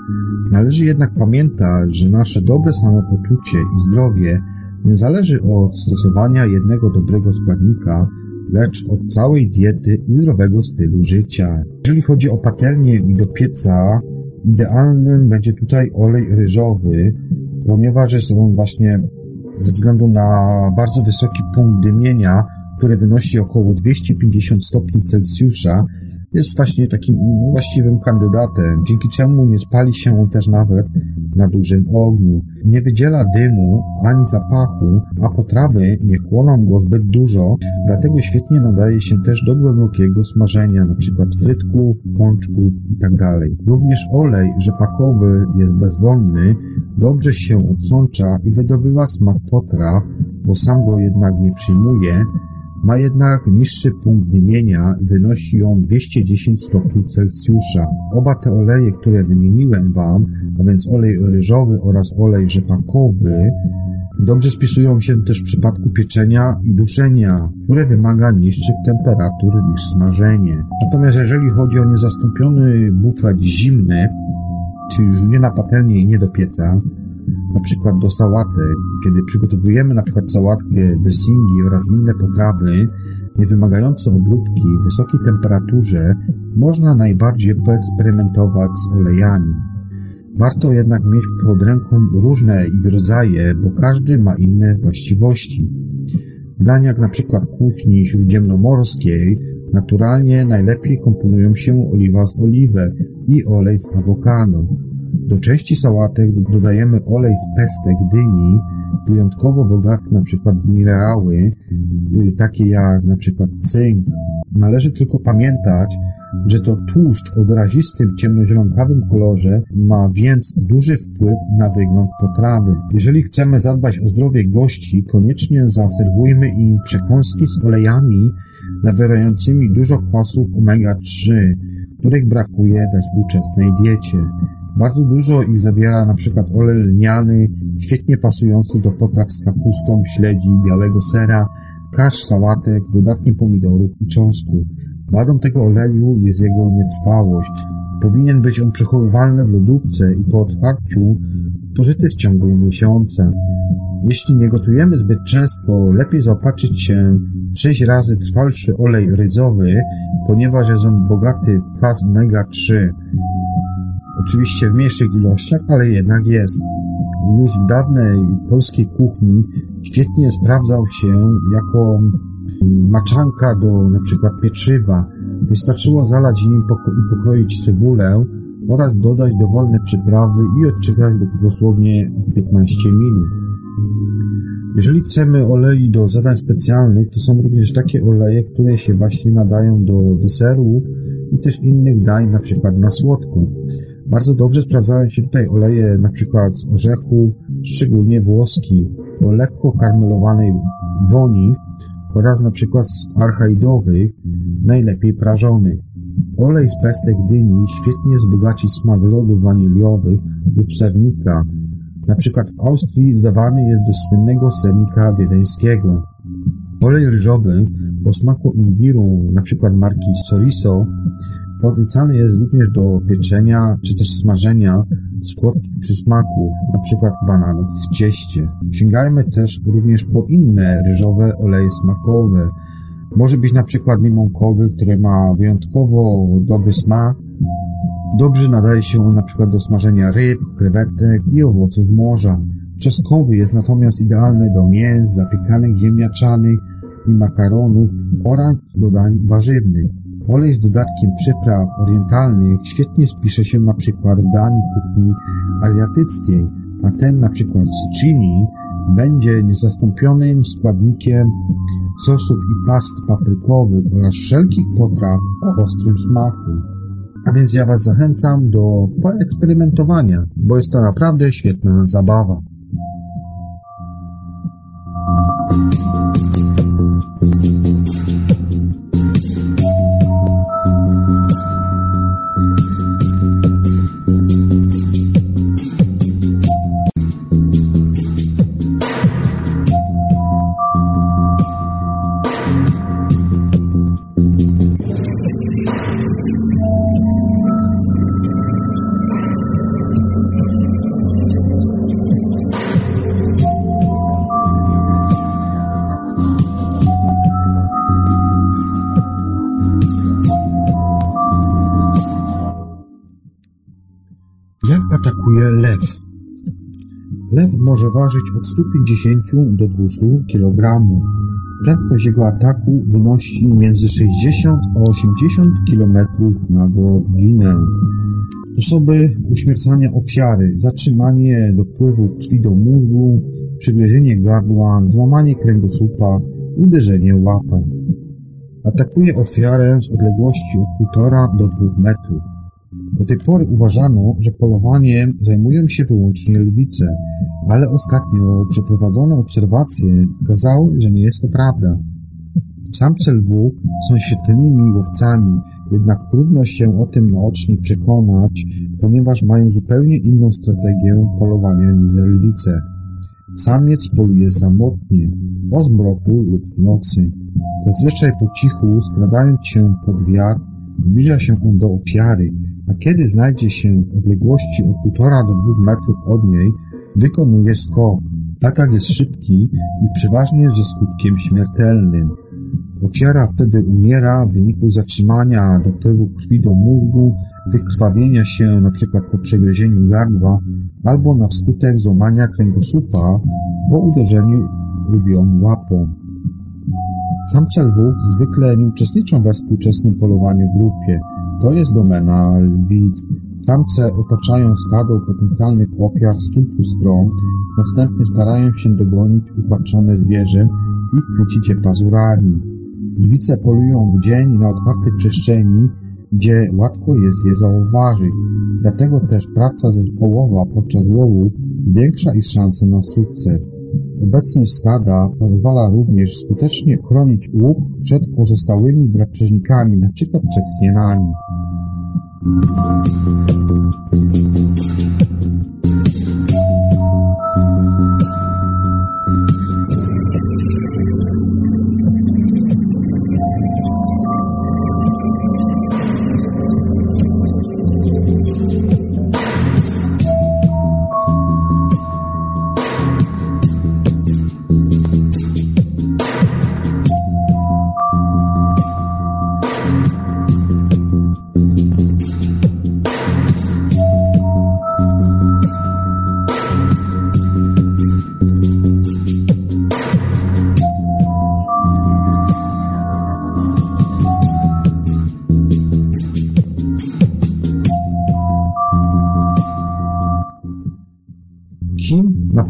Należy jednak pamiętać, że nasze dobre samopoczucie i zdrowie nie zależy od stosowania jednego dobrego składnika, lecz od całej diety i zdrowego stylu życia. Jeżeli chodzi o patelnię i do pieca, idealnym będzie tutaj olej ryżowy, ponieważ jest on właśnie ze względu na bardzo wysoki punkt dymienia, który wynosi około 250 stopni Celsjusza, jest właśnie takim właściwym kandydatem, dzięki czemu nie spali się on też nawet na dużym ogniu. Nie wydziela dymu ani zapachu, a potrawy nie chłoną go zbyt dużo, dlatego świetnie nadaje się też do głębokiego smażenia, np. frytków, pączków itd. Tak Również olej rzepakowy jest bezwonny, dobrze się odsącza i wydobywa smak potraw, bo sam go jednak nie przyjmuje, ma jednak niższy punkt dymienia i wynosi on 210 stopni Celsjusza. Oba te oleje, które wymieniłem Wam, a więc olej ryżowy oraz olej rzepakowy, dobrze spisują się też w przypadku pieczenia i duszenia, które wymaga niższych temperatur niż smażenie. Natomiast jeżeli chodzi o niezastąpiony bufet zimny, czyli już nie na patelnię i nie do pieca, na przykład do sałaty, kiedy przygotowujemy na przykład sałatkę, dressingi oraz inne potrawy nie wymagające obróbki w wysokiej temperaturze, można najbardziej poeksperymentować z olejami. Warto jednak mieć pod ręką różne ich rodzaje, bo każdy ma inne właściwości. W daniach przykład kuchni śródziemnomorskiej naturalnie najlepiej komponują się oliwa z oliwek i olej z awokado. Do części sałatek dodajemy olej z pestek dyni, wyjątkowo bogaty na przykład w minerały, y, takie jak na przykład cynk. Należy tylko pamiętać, że to tłuszcz o wyrazistym ciemnozielonkawym kolorze ma więc duży wpływ na wygląd potrawy. Jeżeli chcemy zadbać o zdrowie gości, koniecznie zaserwujmy im przekąski z olejami zawierającymi dużo kwasów omega-3, których brakuje we współczesnej diecie. Bardzo dużo ich zawiera na przykład olej lniany, świetnie pasujący do potraw z kapustą, śledzi, białego sera, kasz, sałatek, dodatkiem pomidorów i cząstku. Wadą tego oleju jest jego nietrwałość. Powinien być on przechowywalny w lodówce i po otwarciu spożyty w ciągu miesiąca. Jeśli nie gotujemy zbyt często, lepiej zaopatrzyć się w 6 razy trwalszy olej rydzowy, ponieważ jest on bogaty w kwas omega-3. Oczywiście w mniejszych ilościach, ale jednak jest. Już w dawnej polskiej kuchni świetnie sprawdzał się jako maczanka do na przykład pieczywa. Wystarczyło zalać nim i pokroić cebulę oraz dodać dowolne przyprawy i odczekać do dosłownie 15 minut. Jeżeli chcemy olei do zadań specjalnych, to są również takie oleje, które się właśnie nadają do deserów i też innych dań, na przykład na słodku. Bardzo dobrze sprawdzają się tutaj oleje na przykład z orzechów, szczególnie włoski, o lekko karmelowanej woni oraz na przykład z archaidowych, najlepiej prażonych. Olej z pestek dyni świetnie wzbogaci smak lodów waniliowych lub sernika. Na przykład w Austrii dodawany jest do słynnego sernika wiedeńskiego. Olej ryżowy o smaku imbiru, na przykład marki Soriso, polecany jest również do pieczenia czy też smażenia słodkich przysmaków, przykład bananów w cieście. Sięgajmy też również po inne ryżowe oleje smakowe. Może być przykład limonkowy, który ma wyjątkowo dobry smak. Dobrze nadaje się on przykład do smażenia ryb, krewetek i owoców morza. Czeskowy jest natomiast idealny do mięs, zapiekanych ziemniaczanych i makaronów oraz do dań warzywnych. Olej z dodatkiem przypraw orientalnych świetnie spisze się na przykład w dani kuchni azjatyckiej, a ten na przykład z chili będzie niezastąpionym składnikiem sosów i past paprykowych oraz wszelkich potraw o ostrym smaku. A więc ja Was zachęcam do poeksperymentowania, bo jest to naprawdę świetna zabawa. Może ważyć od 150 do 200 kg. Prędkość jego ataku wynosi między 60 a 80 km na godzinę. Sposoby uśmiercania ofiary, zatrzymanie dopływu krwi do mózgu, przygryzienie gardła, złamanie kręgosłupa, uderzenie łapem. Atakuje ofiarę z odległości od 1,5 do 2 metrów. Do tej pory uważano, że polowaniem zajmują się wyłącznie lwice, ale ostatnio przeprowadzone obserwacje pokazały, że nie jest to prawda. Samce lwów są świetnymi łowcami, jednak trudno się o tym naocznie przekonać, ponieważ mają zupełnie inną strategię polowania niż lwice. Samiec poluje samotnie, o zmroku lub w nocy. Zazwyczaj po cichu, skradając się pod wiatr, zbliża się on do ofiary, a kiedy znajdzie się w odległości od 1,5 do 2 metrów od niej, wykonuje skok. Atak jest szybki i przeważnie ze skutkiem śmiertelnym. Ofiara wtedy umiera w wyniku zatrzymania dopływu krwi do mózgu, wykrwawienia się np. po przegryzieniu gardła albo na skutek złamania kręgosłupa po uderzeniu lubią łapą. Samce lwów zwykle nie uczestniczą we współczesnym polowaniu w grupie. To jest domena lwic. Samce otaczają stado potencjalnych ofiar z kilku stron, następnie starają się dogonić upatrzone zwierzę i chwycić je pazurami. Lwice polują w dzień na otwartej przestrzeni, gdzie łatwo jest je zauważyć. Dlatego też praca zespołowa podczas łowów zwiększa ich szanse na sukces. Obecność stada pozwala również skutecznie chronić łup przed pozostałymi drapieżnikami, np. przed hienami. Kim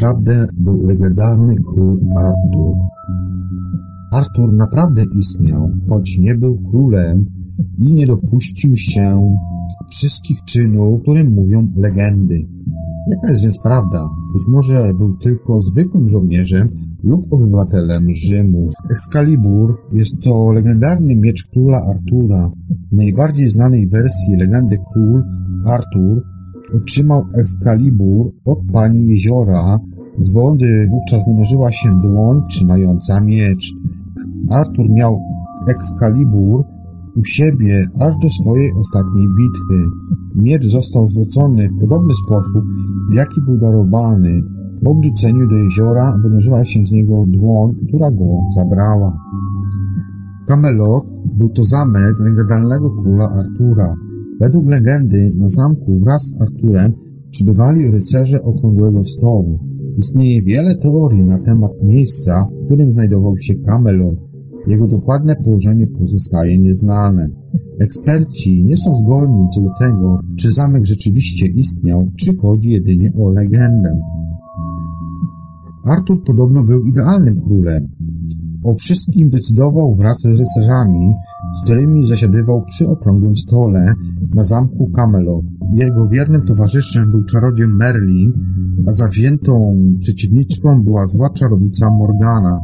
naprawdę był legendarny król Artur? Artur naprawdę istniał, choć nie był królem i nie dopuścił się wszystkich czynów, którym mówią legendy. Jaka jest więc prawda? Być może był tylko zwykłym żołnierzem lub obywatelem Rzymu. Excalibur jest to legendarny miecz króla Artura. W najbardziej znanej wersji legendy król Artur otrzymał Excalibur od pani jeziora. Wody wówczas wynurzyła się dłoń trzymająca miecz. Artur miał Excalibur u siebie aż do swojej ostatniej bitwy. Miecz został zwrócony w podobny sposób, w jaki był darowany. Po obrzuceniu do jeziora wynurzyła się z niego dłoń, która go zabrała. Camelot był to zamek legendarnego króla Artura. Według legendy na zamku wraz z Arturem przybywali rycerze Okrągłego Stołu. Istnieje wiele teorii na temat miejsca, w którym znajdował się Camelot. Jego dokładne położenie pozostaje nieznane. Eksperci nie są zgodni co do tego, czy zamek rzeczywiście istniał, czy chodzi jedynie o legendę. Artur podobno był idealnym królem. O wszystkim decydował wraz z rycerzami, z którymi zasiadywał przy okrągłym stole na zamku Camelot. Jego wiernym towarzyszem był czarodziej Merlin, a zawziętą przeciwniczką była zła czarownica Morgana.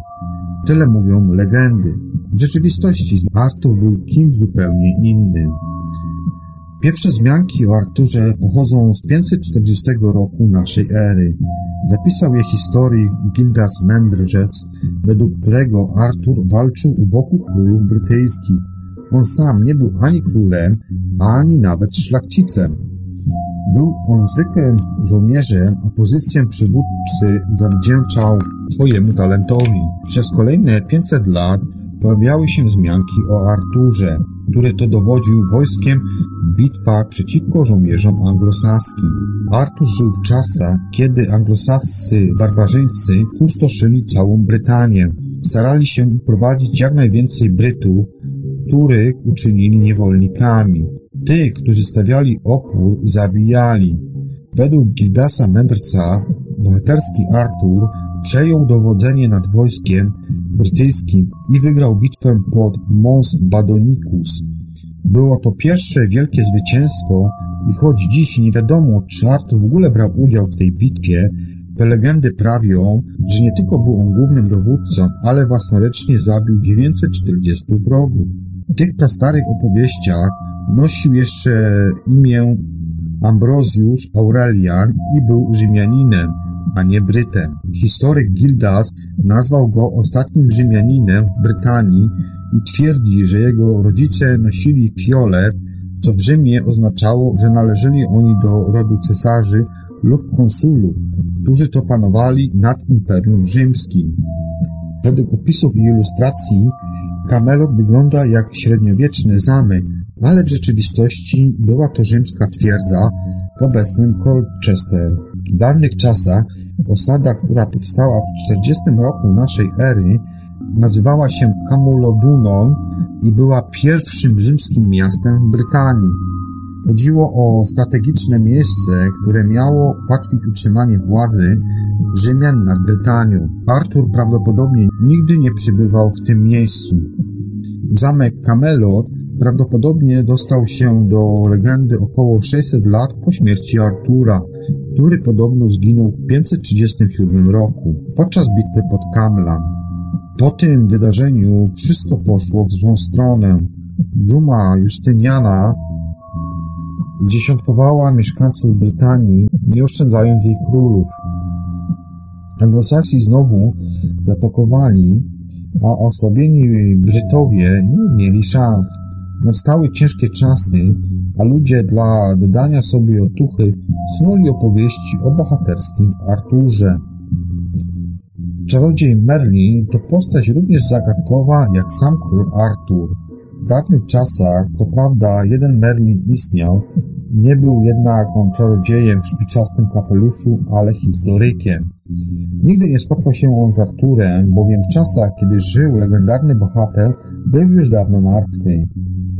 Tyle mówią legendy. W rzeczywistości Artur był kimś zupełnie innym. Pierwsze wzmianki o Arturze pochodzą z 540 roku naszej ery. Zapisał je historyk Gildas Mendrzec, według którego Artur walczył u boku królów brytyjskich. On sam nie był ani królem, ani nawet szlachcicem. Był on zwykłym żołnierzem, a pozycję przywódcy zawdzięczał swojemu talentowi. Przez kolejne 500 lat pojawiały się wzmianki o Arturze, który to dowodził wojskiem w bitwach przeciwko żołnierzom anglosaskim. Artur żył w czasach, kiedy anglosascy barbarzyńcy pustoszyli całą Brytanię. Starali się uprowadzić jak najwięcej Brytów, których uczynili niewolnikami. Tych, którzy stawiali opór, zabijali. Według Gildasa Mędrca bohaterski Artur przejął dowodzenie nad wojskiem brytyjskim i wygrał bitwę pod Mons Badonicus. Było to pierwsze wielkie zwycięstwo i choć dziś nie wiadomo, czy Artur w ogóle brał udział w tej bitwie, te legendy prawią, że nie tylko był on głównym dowódcą, ale własnoręcznie zabił 940 wrogów. Tych prastarych opowieściach nosił jeszcze imię Ambrozjusz Aurelian i był Rzymianinem, a nie Brytem. Historyk Gildas nazwał go ostatnim Rzymianinem w Brytanii i twierdzi, że jego rodzice nosili fiolet, co w Rzymie oznaczało, że należeli oni do rodu cesarzy lub konsulów, którzy to panowali nad Imperium Rzymskim. Według opisów i ilustracji Kamelot wygląda jak średniowieczny zamek, ale w rzeczywistości była to rzymska twierdza w obecnym Colchester. W dawnych czasach osada, która powstała w 40 roku naszej ery, nazywała się Camulodunon i była pierwszym rzymskim miastem w Brytanii. Chodziło o strategiczne miejsce, które miało ułatwić utrzymanie władzy Rzymian nad Brytanią. Artur prawdopodobnie nigdy nie przybywał w tym miejscu. Zamek Camelot prawdopodobnie dostał się do legendy około 600 lat po śmierci Artura, który podobno zginął w 537 roku podczas bitwy pod Kamlan. Po tym wydarzeniu wszystko poszło w złą stronę. Dżuma Justyniana zdziesiątkowała mieszkańców Brytanii, nie oszczędzając jej królów. Anglosasi znowu zaatakowali, a osłabieni Brytowie nie mieli szans. Nastały ciężkie czasy, a ludzie dla dodania sobie otuchy snuli opowieści o bohaterskim Arturze. Czarodziej Merlin to postać również zagadkowa jak sam król Artur. W dawnych czasach, co prawda, jeden Merlin istniał, nie był jednak on czarodziejem w szpiczastym kapeluszu, ale historykiem. Nigdy nie spotkał się on z Arturem, bowiem w czasach, kiedy żył legendarny bohater, był już dawno martwy.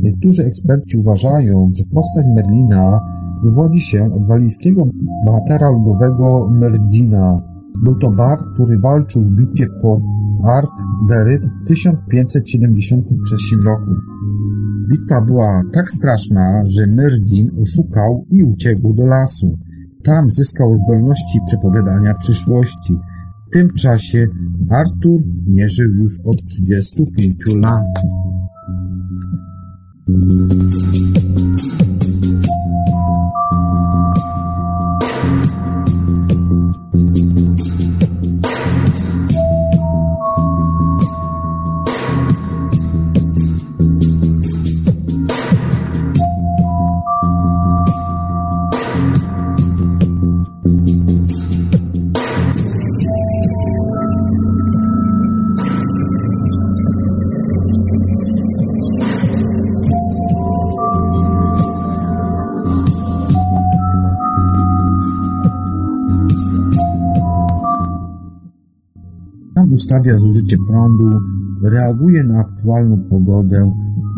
Niektórzy eksperci uważają, że postać Merlina wywodzi się od walijskiego bohatera ludowego Merdina. Był to bard, który walczył w bitwie pod Arth w 1573 roku. Bitwa była tak straszna, że Myrdin oszukał i uciekł do lasu. Tam zyskał zdolności przepowiadania przyszłości. W tym czasie Artur nie żył już od 35 lat. Ustawia zużycie prądu, reaguje na aktualną pogodę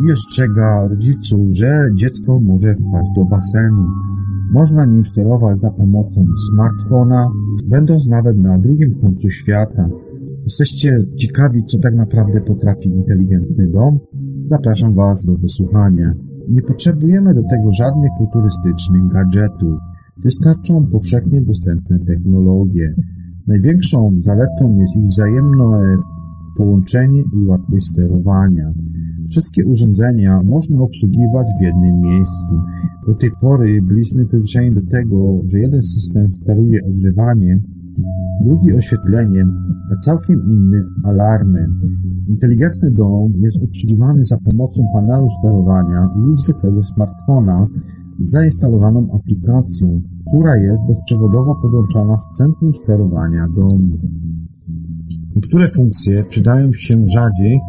i ostrzega rodziców, że dziecko może wpaść do basenu. Można nim sterować za pomocą smartfona, będąc nawet na drugim końcu świata. Jesteście ciekawi, co tak naprawdę potrafi inteligentny dom? Zapraszam Was do wysłuchania. Nie potrzebujemy do tego żadnych futurystycznych gadżetów. Wystarczą powszechnie dostępne technologie. Największą zaletą jest ich wzajemne połączenie i łatwość sterowania. Wszystkie urządzenia można obsługiwać w jednym miejscu. Do tej pory byliśmy przyzwyczajeni do tego, że jeden system steruje ogrzewaniem, drugi oświetleniem, a całkiem inny alarmem. Inteligentny dom jest obsługiwany za pomocą panelu sterowania lub zwykłego smartfona zainstalowaną aplikacją, która jest bezprzewodowo podłączona z centrum sterowania domu. Niektóre funkcje przydają się rzadziej,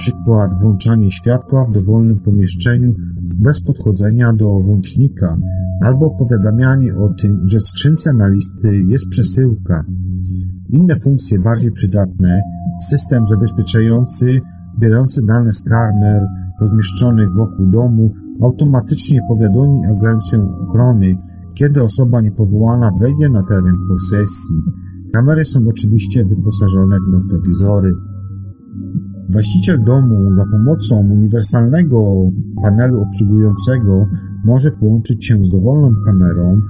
przykład włączanie światła w dowolnym pomieszczeniu bez podchodzenia do włącznika albo powiadamianie o tym, że w skrzynce na listy jest przesyłka. Inne funkcje bardziej przydatne, system zabezpieczający, bierący dane z kamer rozmieszczonych wokół domu, automatycznie powiadomi agencję ochrony, kiedy osoba niepowołana wejdzie na teren posesji. Kamery są oczywiście wyposażone w notowizory. Właściciel domu za pomocą uniwersalnego panelu obsługującego może połączyć się z dowolną kamerą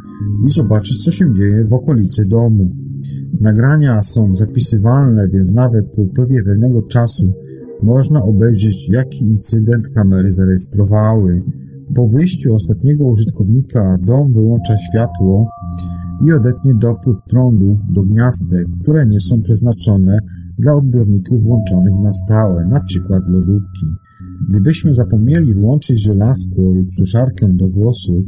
i zobaczyć, co się dzieje w okolicy domu. Nagrania są zapisywalne, więc nawet po upływie pewnego czasu można obejrzeć, jaki incydent kamery zarejestrowały. Po wyjściu ostatniego użytkownika dom wyłącza światło i odetnie dopływ prądu do gniazdek, które nie są przeznaczone dla odbiorników włączonych na stałe, np. lodówki. Gdybyśmy zapomnieli włączyć żelazko lub suszarkę do włosów,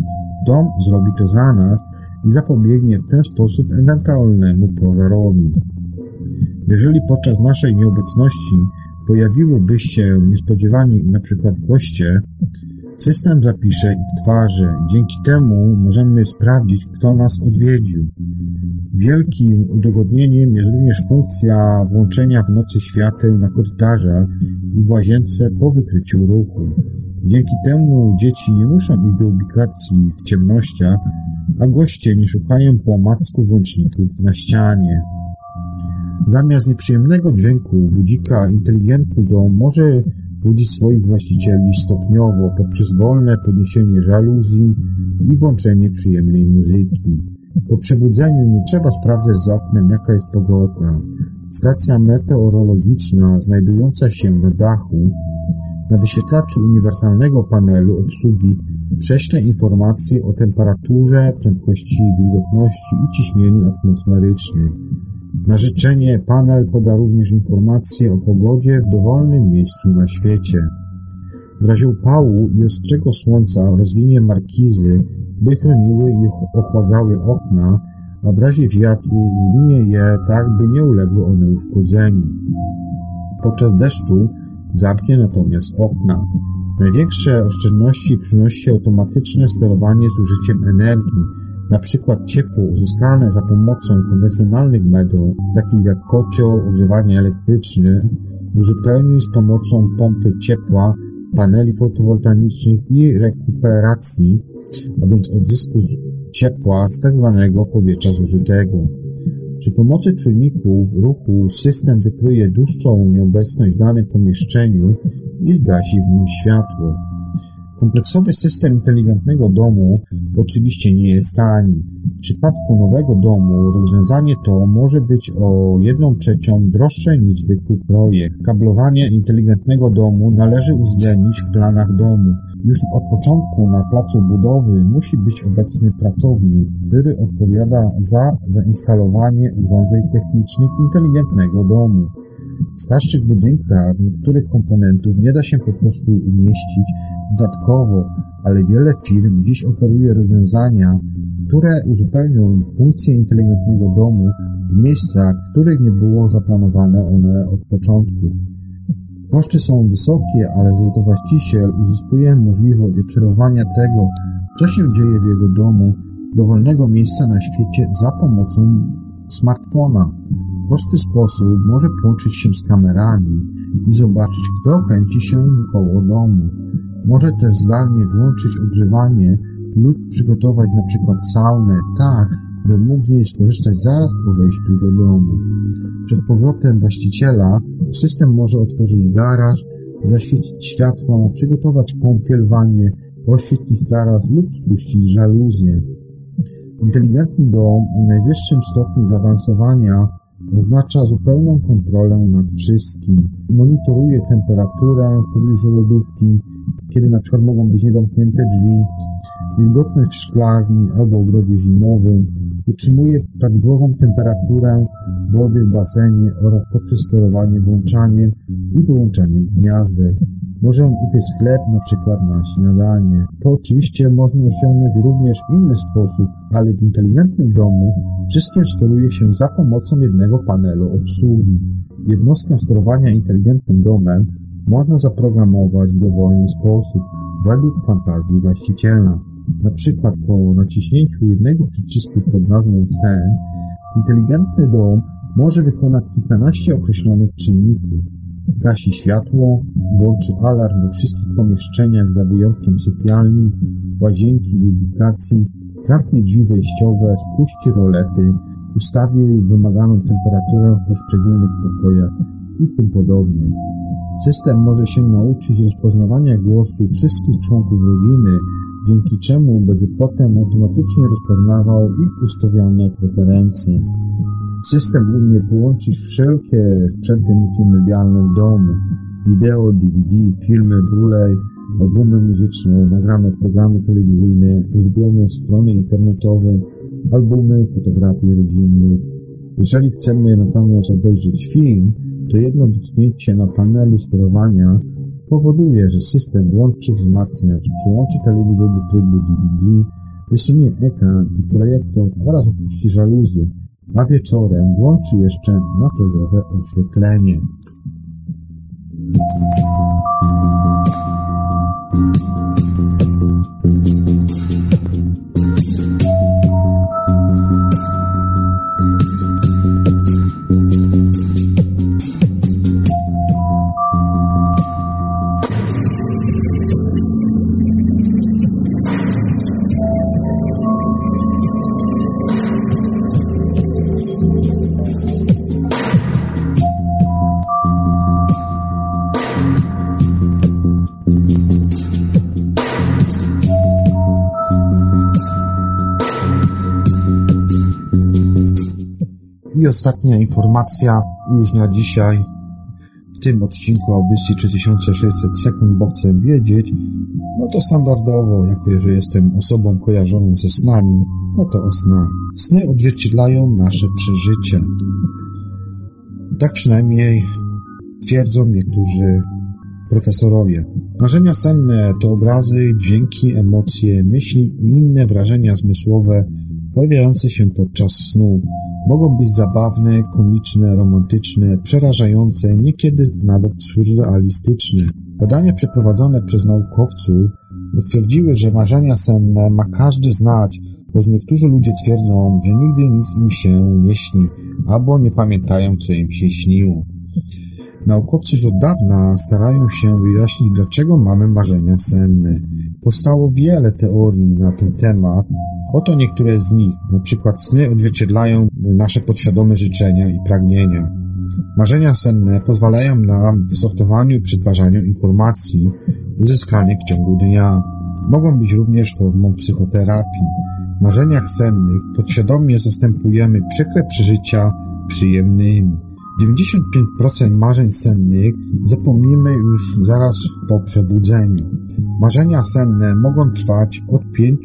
dom zrobi to za nas i zapobiegnie w ten sposób ewentualnemu pożarowi. Jeżeli podczas naszej nieobecności pojawiłyby się niespodziewanie np. goście, system zapisze ich twarze. Dzięki temu możemy sprawdzić, kto nas odwiedził. Wielkim udogodnieniem jest również funkcja włączenia w nocy świateł na korytarzach i w łazience po wykryciu ruchu. Dzięki temu dzieci nie muszą iść do ubikacji w ciemnościach, a goście nie szukają po omacku włączników na ścianie. Zamiast nieprzyjemnego dźwięku budzika inteligentny dom może budzić swoich właścicieli stopniowo poprzez wolne podniesienie żaluzji i włączenie przyjemnej muzyki. Po przebudzeniu nie trzeba sprawdzać za oknem jaka jest pogoda. Stacja meteorologiczna znajdująca się na dachu na wyświetlaczu uniwersalnego panelu obsługi prześle informacje o temperaturze, prędkości wilgotności i ciśnieniu atmosferycznym. Na życzenie panel poda również informacje o pogodzie w dowolnym miejscu na świecie. W razie upału i ostrego słońca rozwinie markizy, by chroniły i ochładzały okna, a w razie wiatru zwinie je tak, by nie uległy one uszkodzeniu. Podczas deszczu zamknie natomiast okna. Największe oszczędności przynosi automatyczne sterowanie z użyciem energii, na przykład ciepło uzyskane za pomocą konwencjonalnych metod, takich jak kocioł, ogrzewanie elektryczne, uzupełnić z pomocą pompy ciepła, paneli fotowoltaicznych i rekuperacji, a więc odzysku ciepła z tak zwanego powietrza zużytego. Przy pomocy czujników ruchu system wykryje dłuższą nieobecność w danym pomieszczeniu i zgasi w nim światło. Kompleksowy system inteligentnego domu oczywiście nie jest tani. W przypadku nowego domu rozwiązanie to może być o 1 trzecią droższe niż zwykły projekt. Kablowanie inteligentnego domu należy uwzględnić w planach domu. Już od początku na placu budowy musi być obecny pracownik, który odpowiada za zainstalowanie urządzeń technicznych inteligentnego domu. Starszych budynkach niektórych komponentów nie da się po prostu umieścić dodatkowo, ale wiele firm dziś oferuje rozwiązania, które uzupełnią funkcję inteligentnego domu w miejscach, w których nie było zaplanowane one od początku. Koszty są wysokie, ale złotowłaściciel uzyskuje możliwość obserwowania tego, co się dzieje w jego domu, dowolnego miejsca na świecie za pomocą smartfona. Prosty sposób może połączyć się z kamerami i zobaczyć, kto kręci się koło domu. Może też zdalnie włączyć ogrzewanie lub przygotować na przykład saunę tak, by mógł z niej skorzystać zaraz po wejściu do domu. Przed powrotem właściciela system może otworzyć garaż, zaświecić światło, przygotować kąpiel wannie, oświetlić taras lub spuścić żaluzję. Inteligentny dom o najwyższym stopniu zaawansowania oznacza zupełną kontrolę nad wszystkim. Monitoruje temperaturę w pobliżu lodówki, kiedy na przykład mogą być niedomknięte drzwi, wilgotność szklarni albo ogrodzie zimowym, utrzymuje prawidłową temperaturę wody w basenie oraz poprzez sterowanie włączaniem i wyłączeniem gniazdek. Może on upiec chleb na przykład na śniadanie. To oczywiście można osiągnąć również w inny sposób, ale w inteligentnym domu wszystkim steruje się za pomocą jednego panelu obsługi. Jednostkę sterowania inteligentnym domem można zaprogramować w dowolny sposób, według fantazji właściciela. Na przykład po naciśnięciu jednego przycisku pod nazwą C, inteligentny dom może wykonać kilkanaście określonych czynników. Gasi światło, włączy alarm we wszystkich pomieszczeniach za wyjątkiem sypialni, łazienki i ubikacji, zamknie drzwi wejściowe, spuści rolety, ustawi wymaganą temperaturę w poszczególnych pokojach i tym podobnie. System może się nauczyć rozpoznawania głosu wszystkich członków rodziny, dzięki czemu będzie potem automatycznie rozpoznawał ich ustawione preferencje. System umie połączyć wszelkie sprzęty multimedialne w domu, wideo, DVD, filmy, Blu-ray, albumy muzyczne, nagrane programy telewizyjne, ulubione strony internetowe, albumy, fotografie rodzinne. Jeżeli chcemy natomiast obejrzeć film, to jedno dotknięcie na panelu sterowania powoduje, że system włączy wzmacniacz, przyłączy telewizor do trybu DVD, wysunie ekran i projektor oraz opuści żaluzję, a wieczorem włączy jeszcze nastrojowe oświetlenie. I ostatnia informacja już na dzisiaj. W tym odcinku audycji 3600 sekund, bo chcę wiedzieć, no to standardowo, jako że jestem osobą kojarzoną ze snami, no to o snach. Sny odzwierciedlają nasze przeżycie. Tak przynajmniej twierdzą niektórzy profesorowie. Marzenia senne to obrazy, dźwięki, emocje, myśli i inne wrażenia zmysłowe pojawiające się podczas snu. Mogą być zabawne, komiczne, romantyczne, przerażające, niekiedy nawet surrealistyczne. Badania przeprowadzone przez naukowców potwierdziły, że marzenia senne ma każdy znać, choć niektórzy ludzie twierdzą, że nigdy nic im się nie śni, albo nie pamiętają, co im się śniło. Naukowcy już od dawna starają się wyjaśnić, dlaczego mamy marzenia senne. Powstało wiele teorii na ten temat. Oto niektóre z nich. Na przykład sny odzwierciedlają nasze podświadome życzenia i pragnienia. Marzenia senne pozwalają nam w sortowaniu i przetwarzaniu informacji uzyskanych w ciągu dnia. Mogą być również formą psychoterapii. W marzeniach sennych podświadomie zastępujemy przykre przeżycia przyjemnymi. 95% marzeń sennych zapomnimy już zaraz po przebudzeniu. Marzenia senne mogą trwać od 5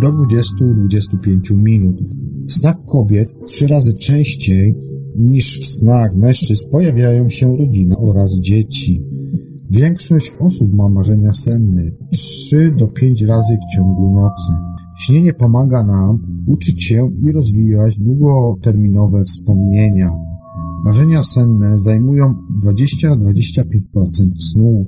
do 20-25 minut. W snach kobiet trzy razy częściej niż w snach mężczyzn pojawiają się rodzina oraz dzieci. Większość osób ma marzenia senne 3 do 5 razy w ciągu nocy. Śnienie pomaga nam uczyć się i rozwijać długoterminowe wspomnienia. Marzenia senne zajmują 20-25% snu.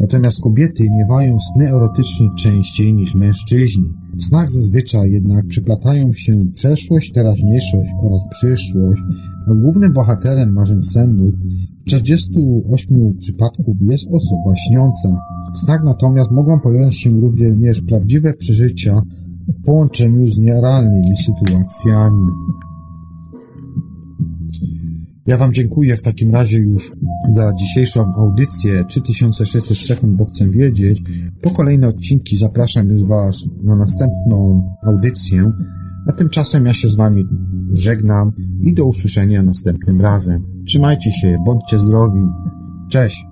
Natomiast kobiety miewają sny erotyczne częściej niż mężczyźni. W snach zazwyczaj jednak przeplatają się przeszłość, teraźniejszość oraz przyszłość, a głównym bohaterem marzeń sennych w 48 przypadków jest osoba śniąca. W snach natomiast mogą pojawiać się również prawdziwe przeżycia w połączeniu z nierealnymi sytuacjami. Ja Wam dziękuję w takim razie już za dzisiejszą audycję 3600 sekund, bo chcę wiedzieć. Po kolejne odcinki zapraszam już Was na następną audycję. A tymczasem ja się z Wami żegnam i do usłyszenia następnym razem. Trzymajcie się, bądźcie zdrowi. Cześć!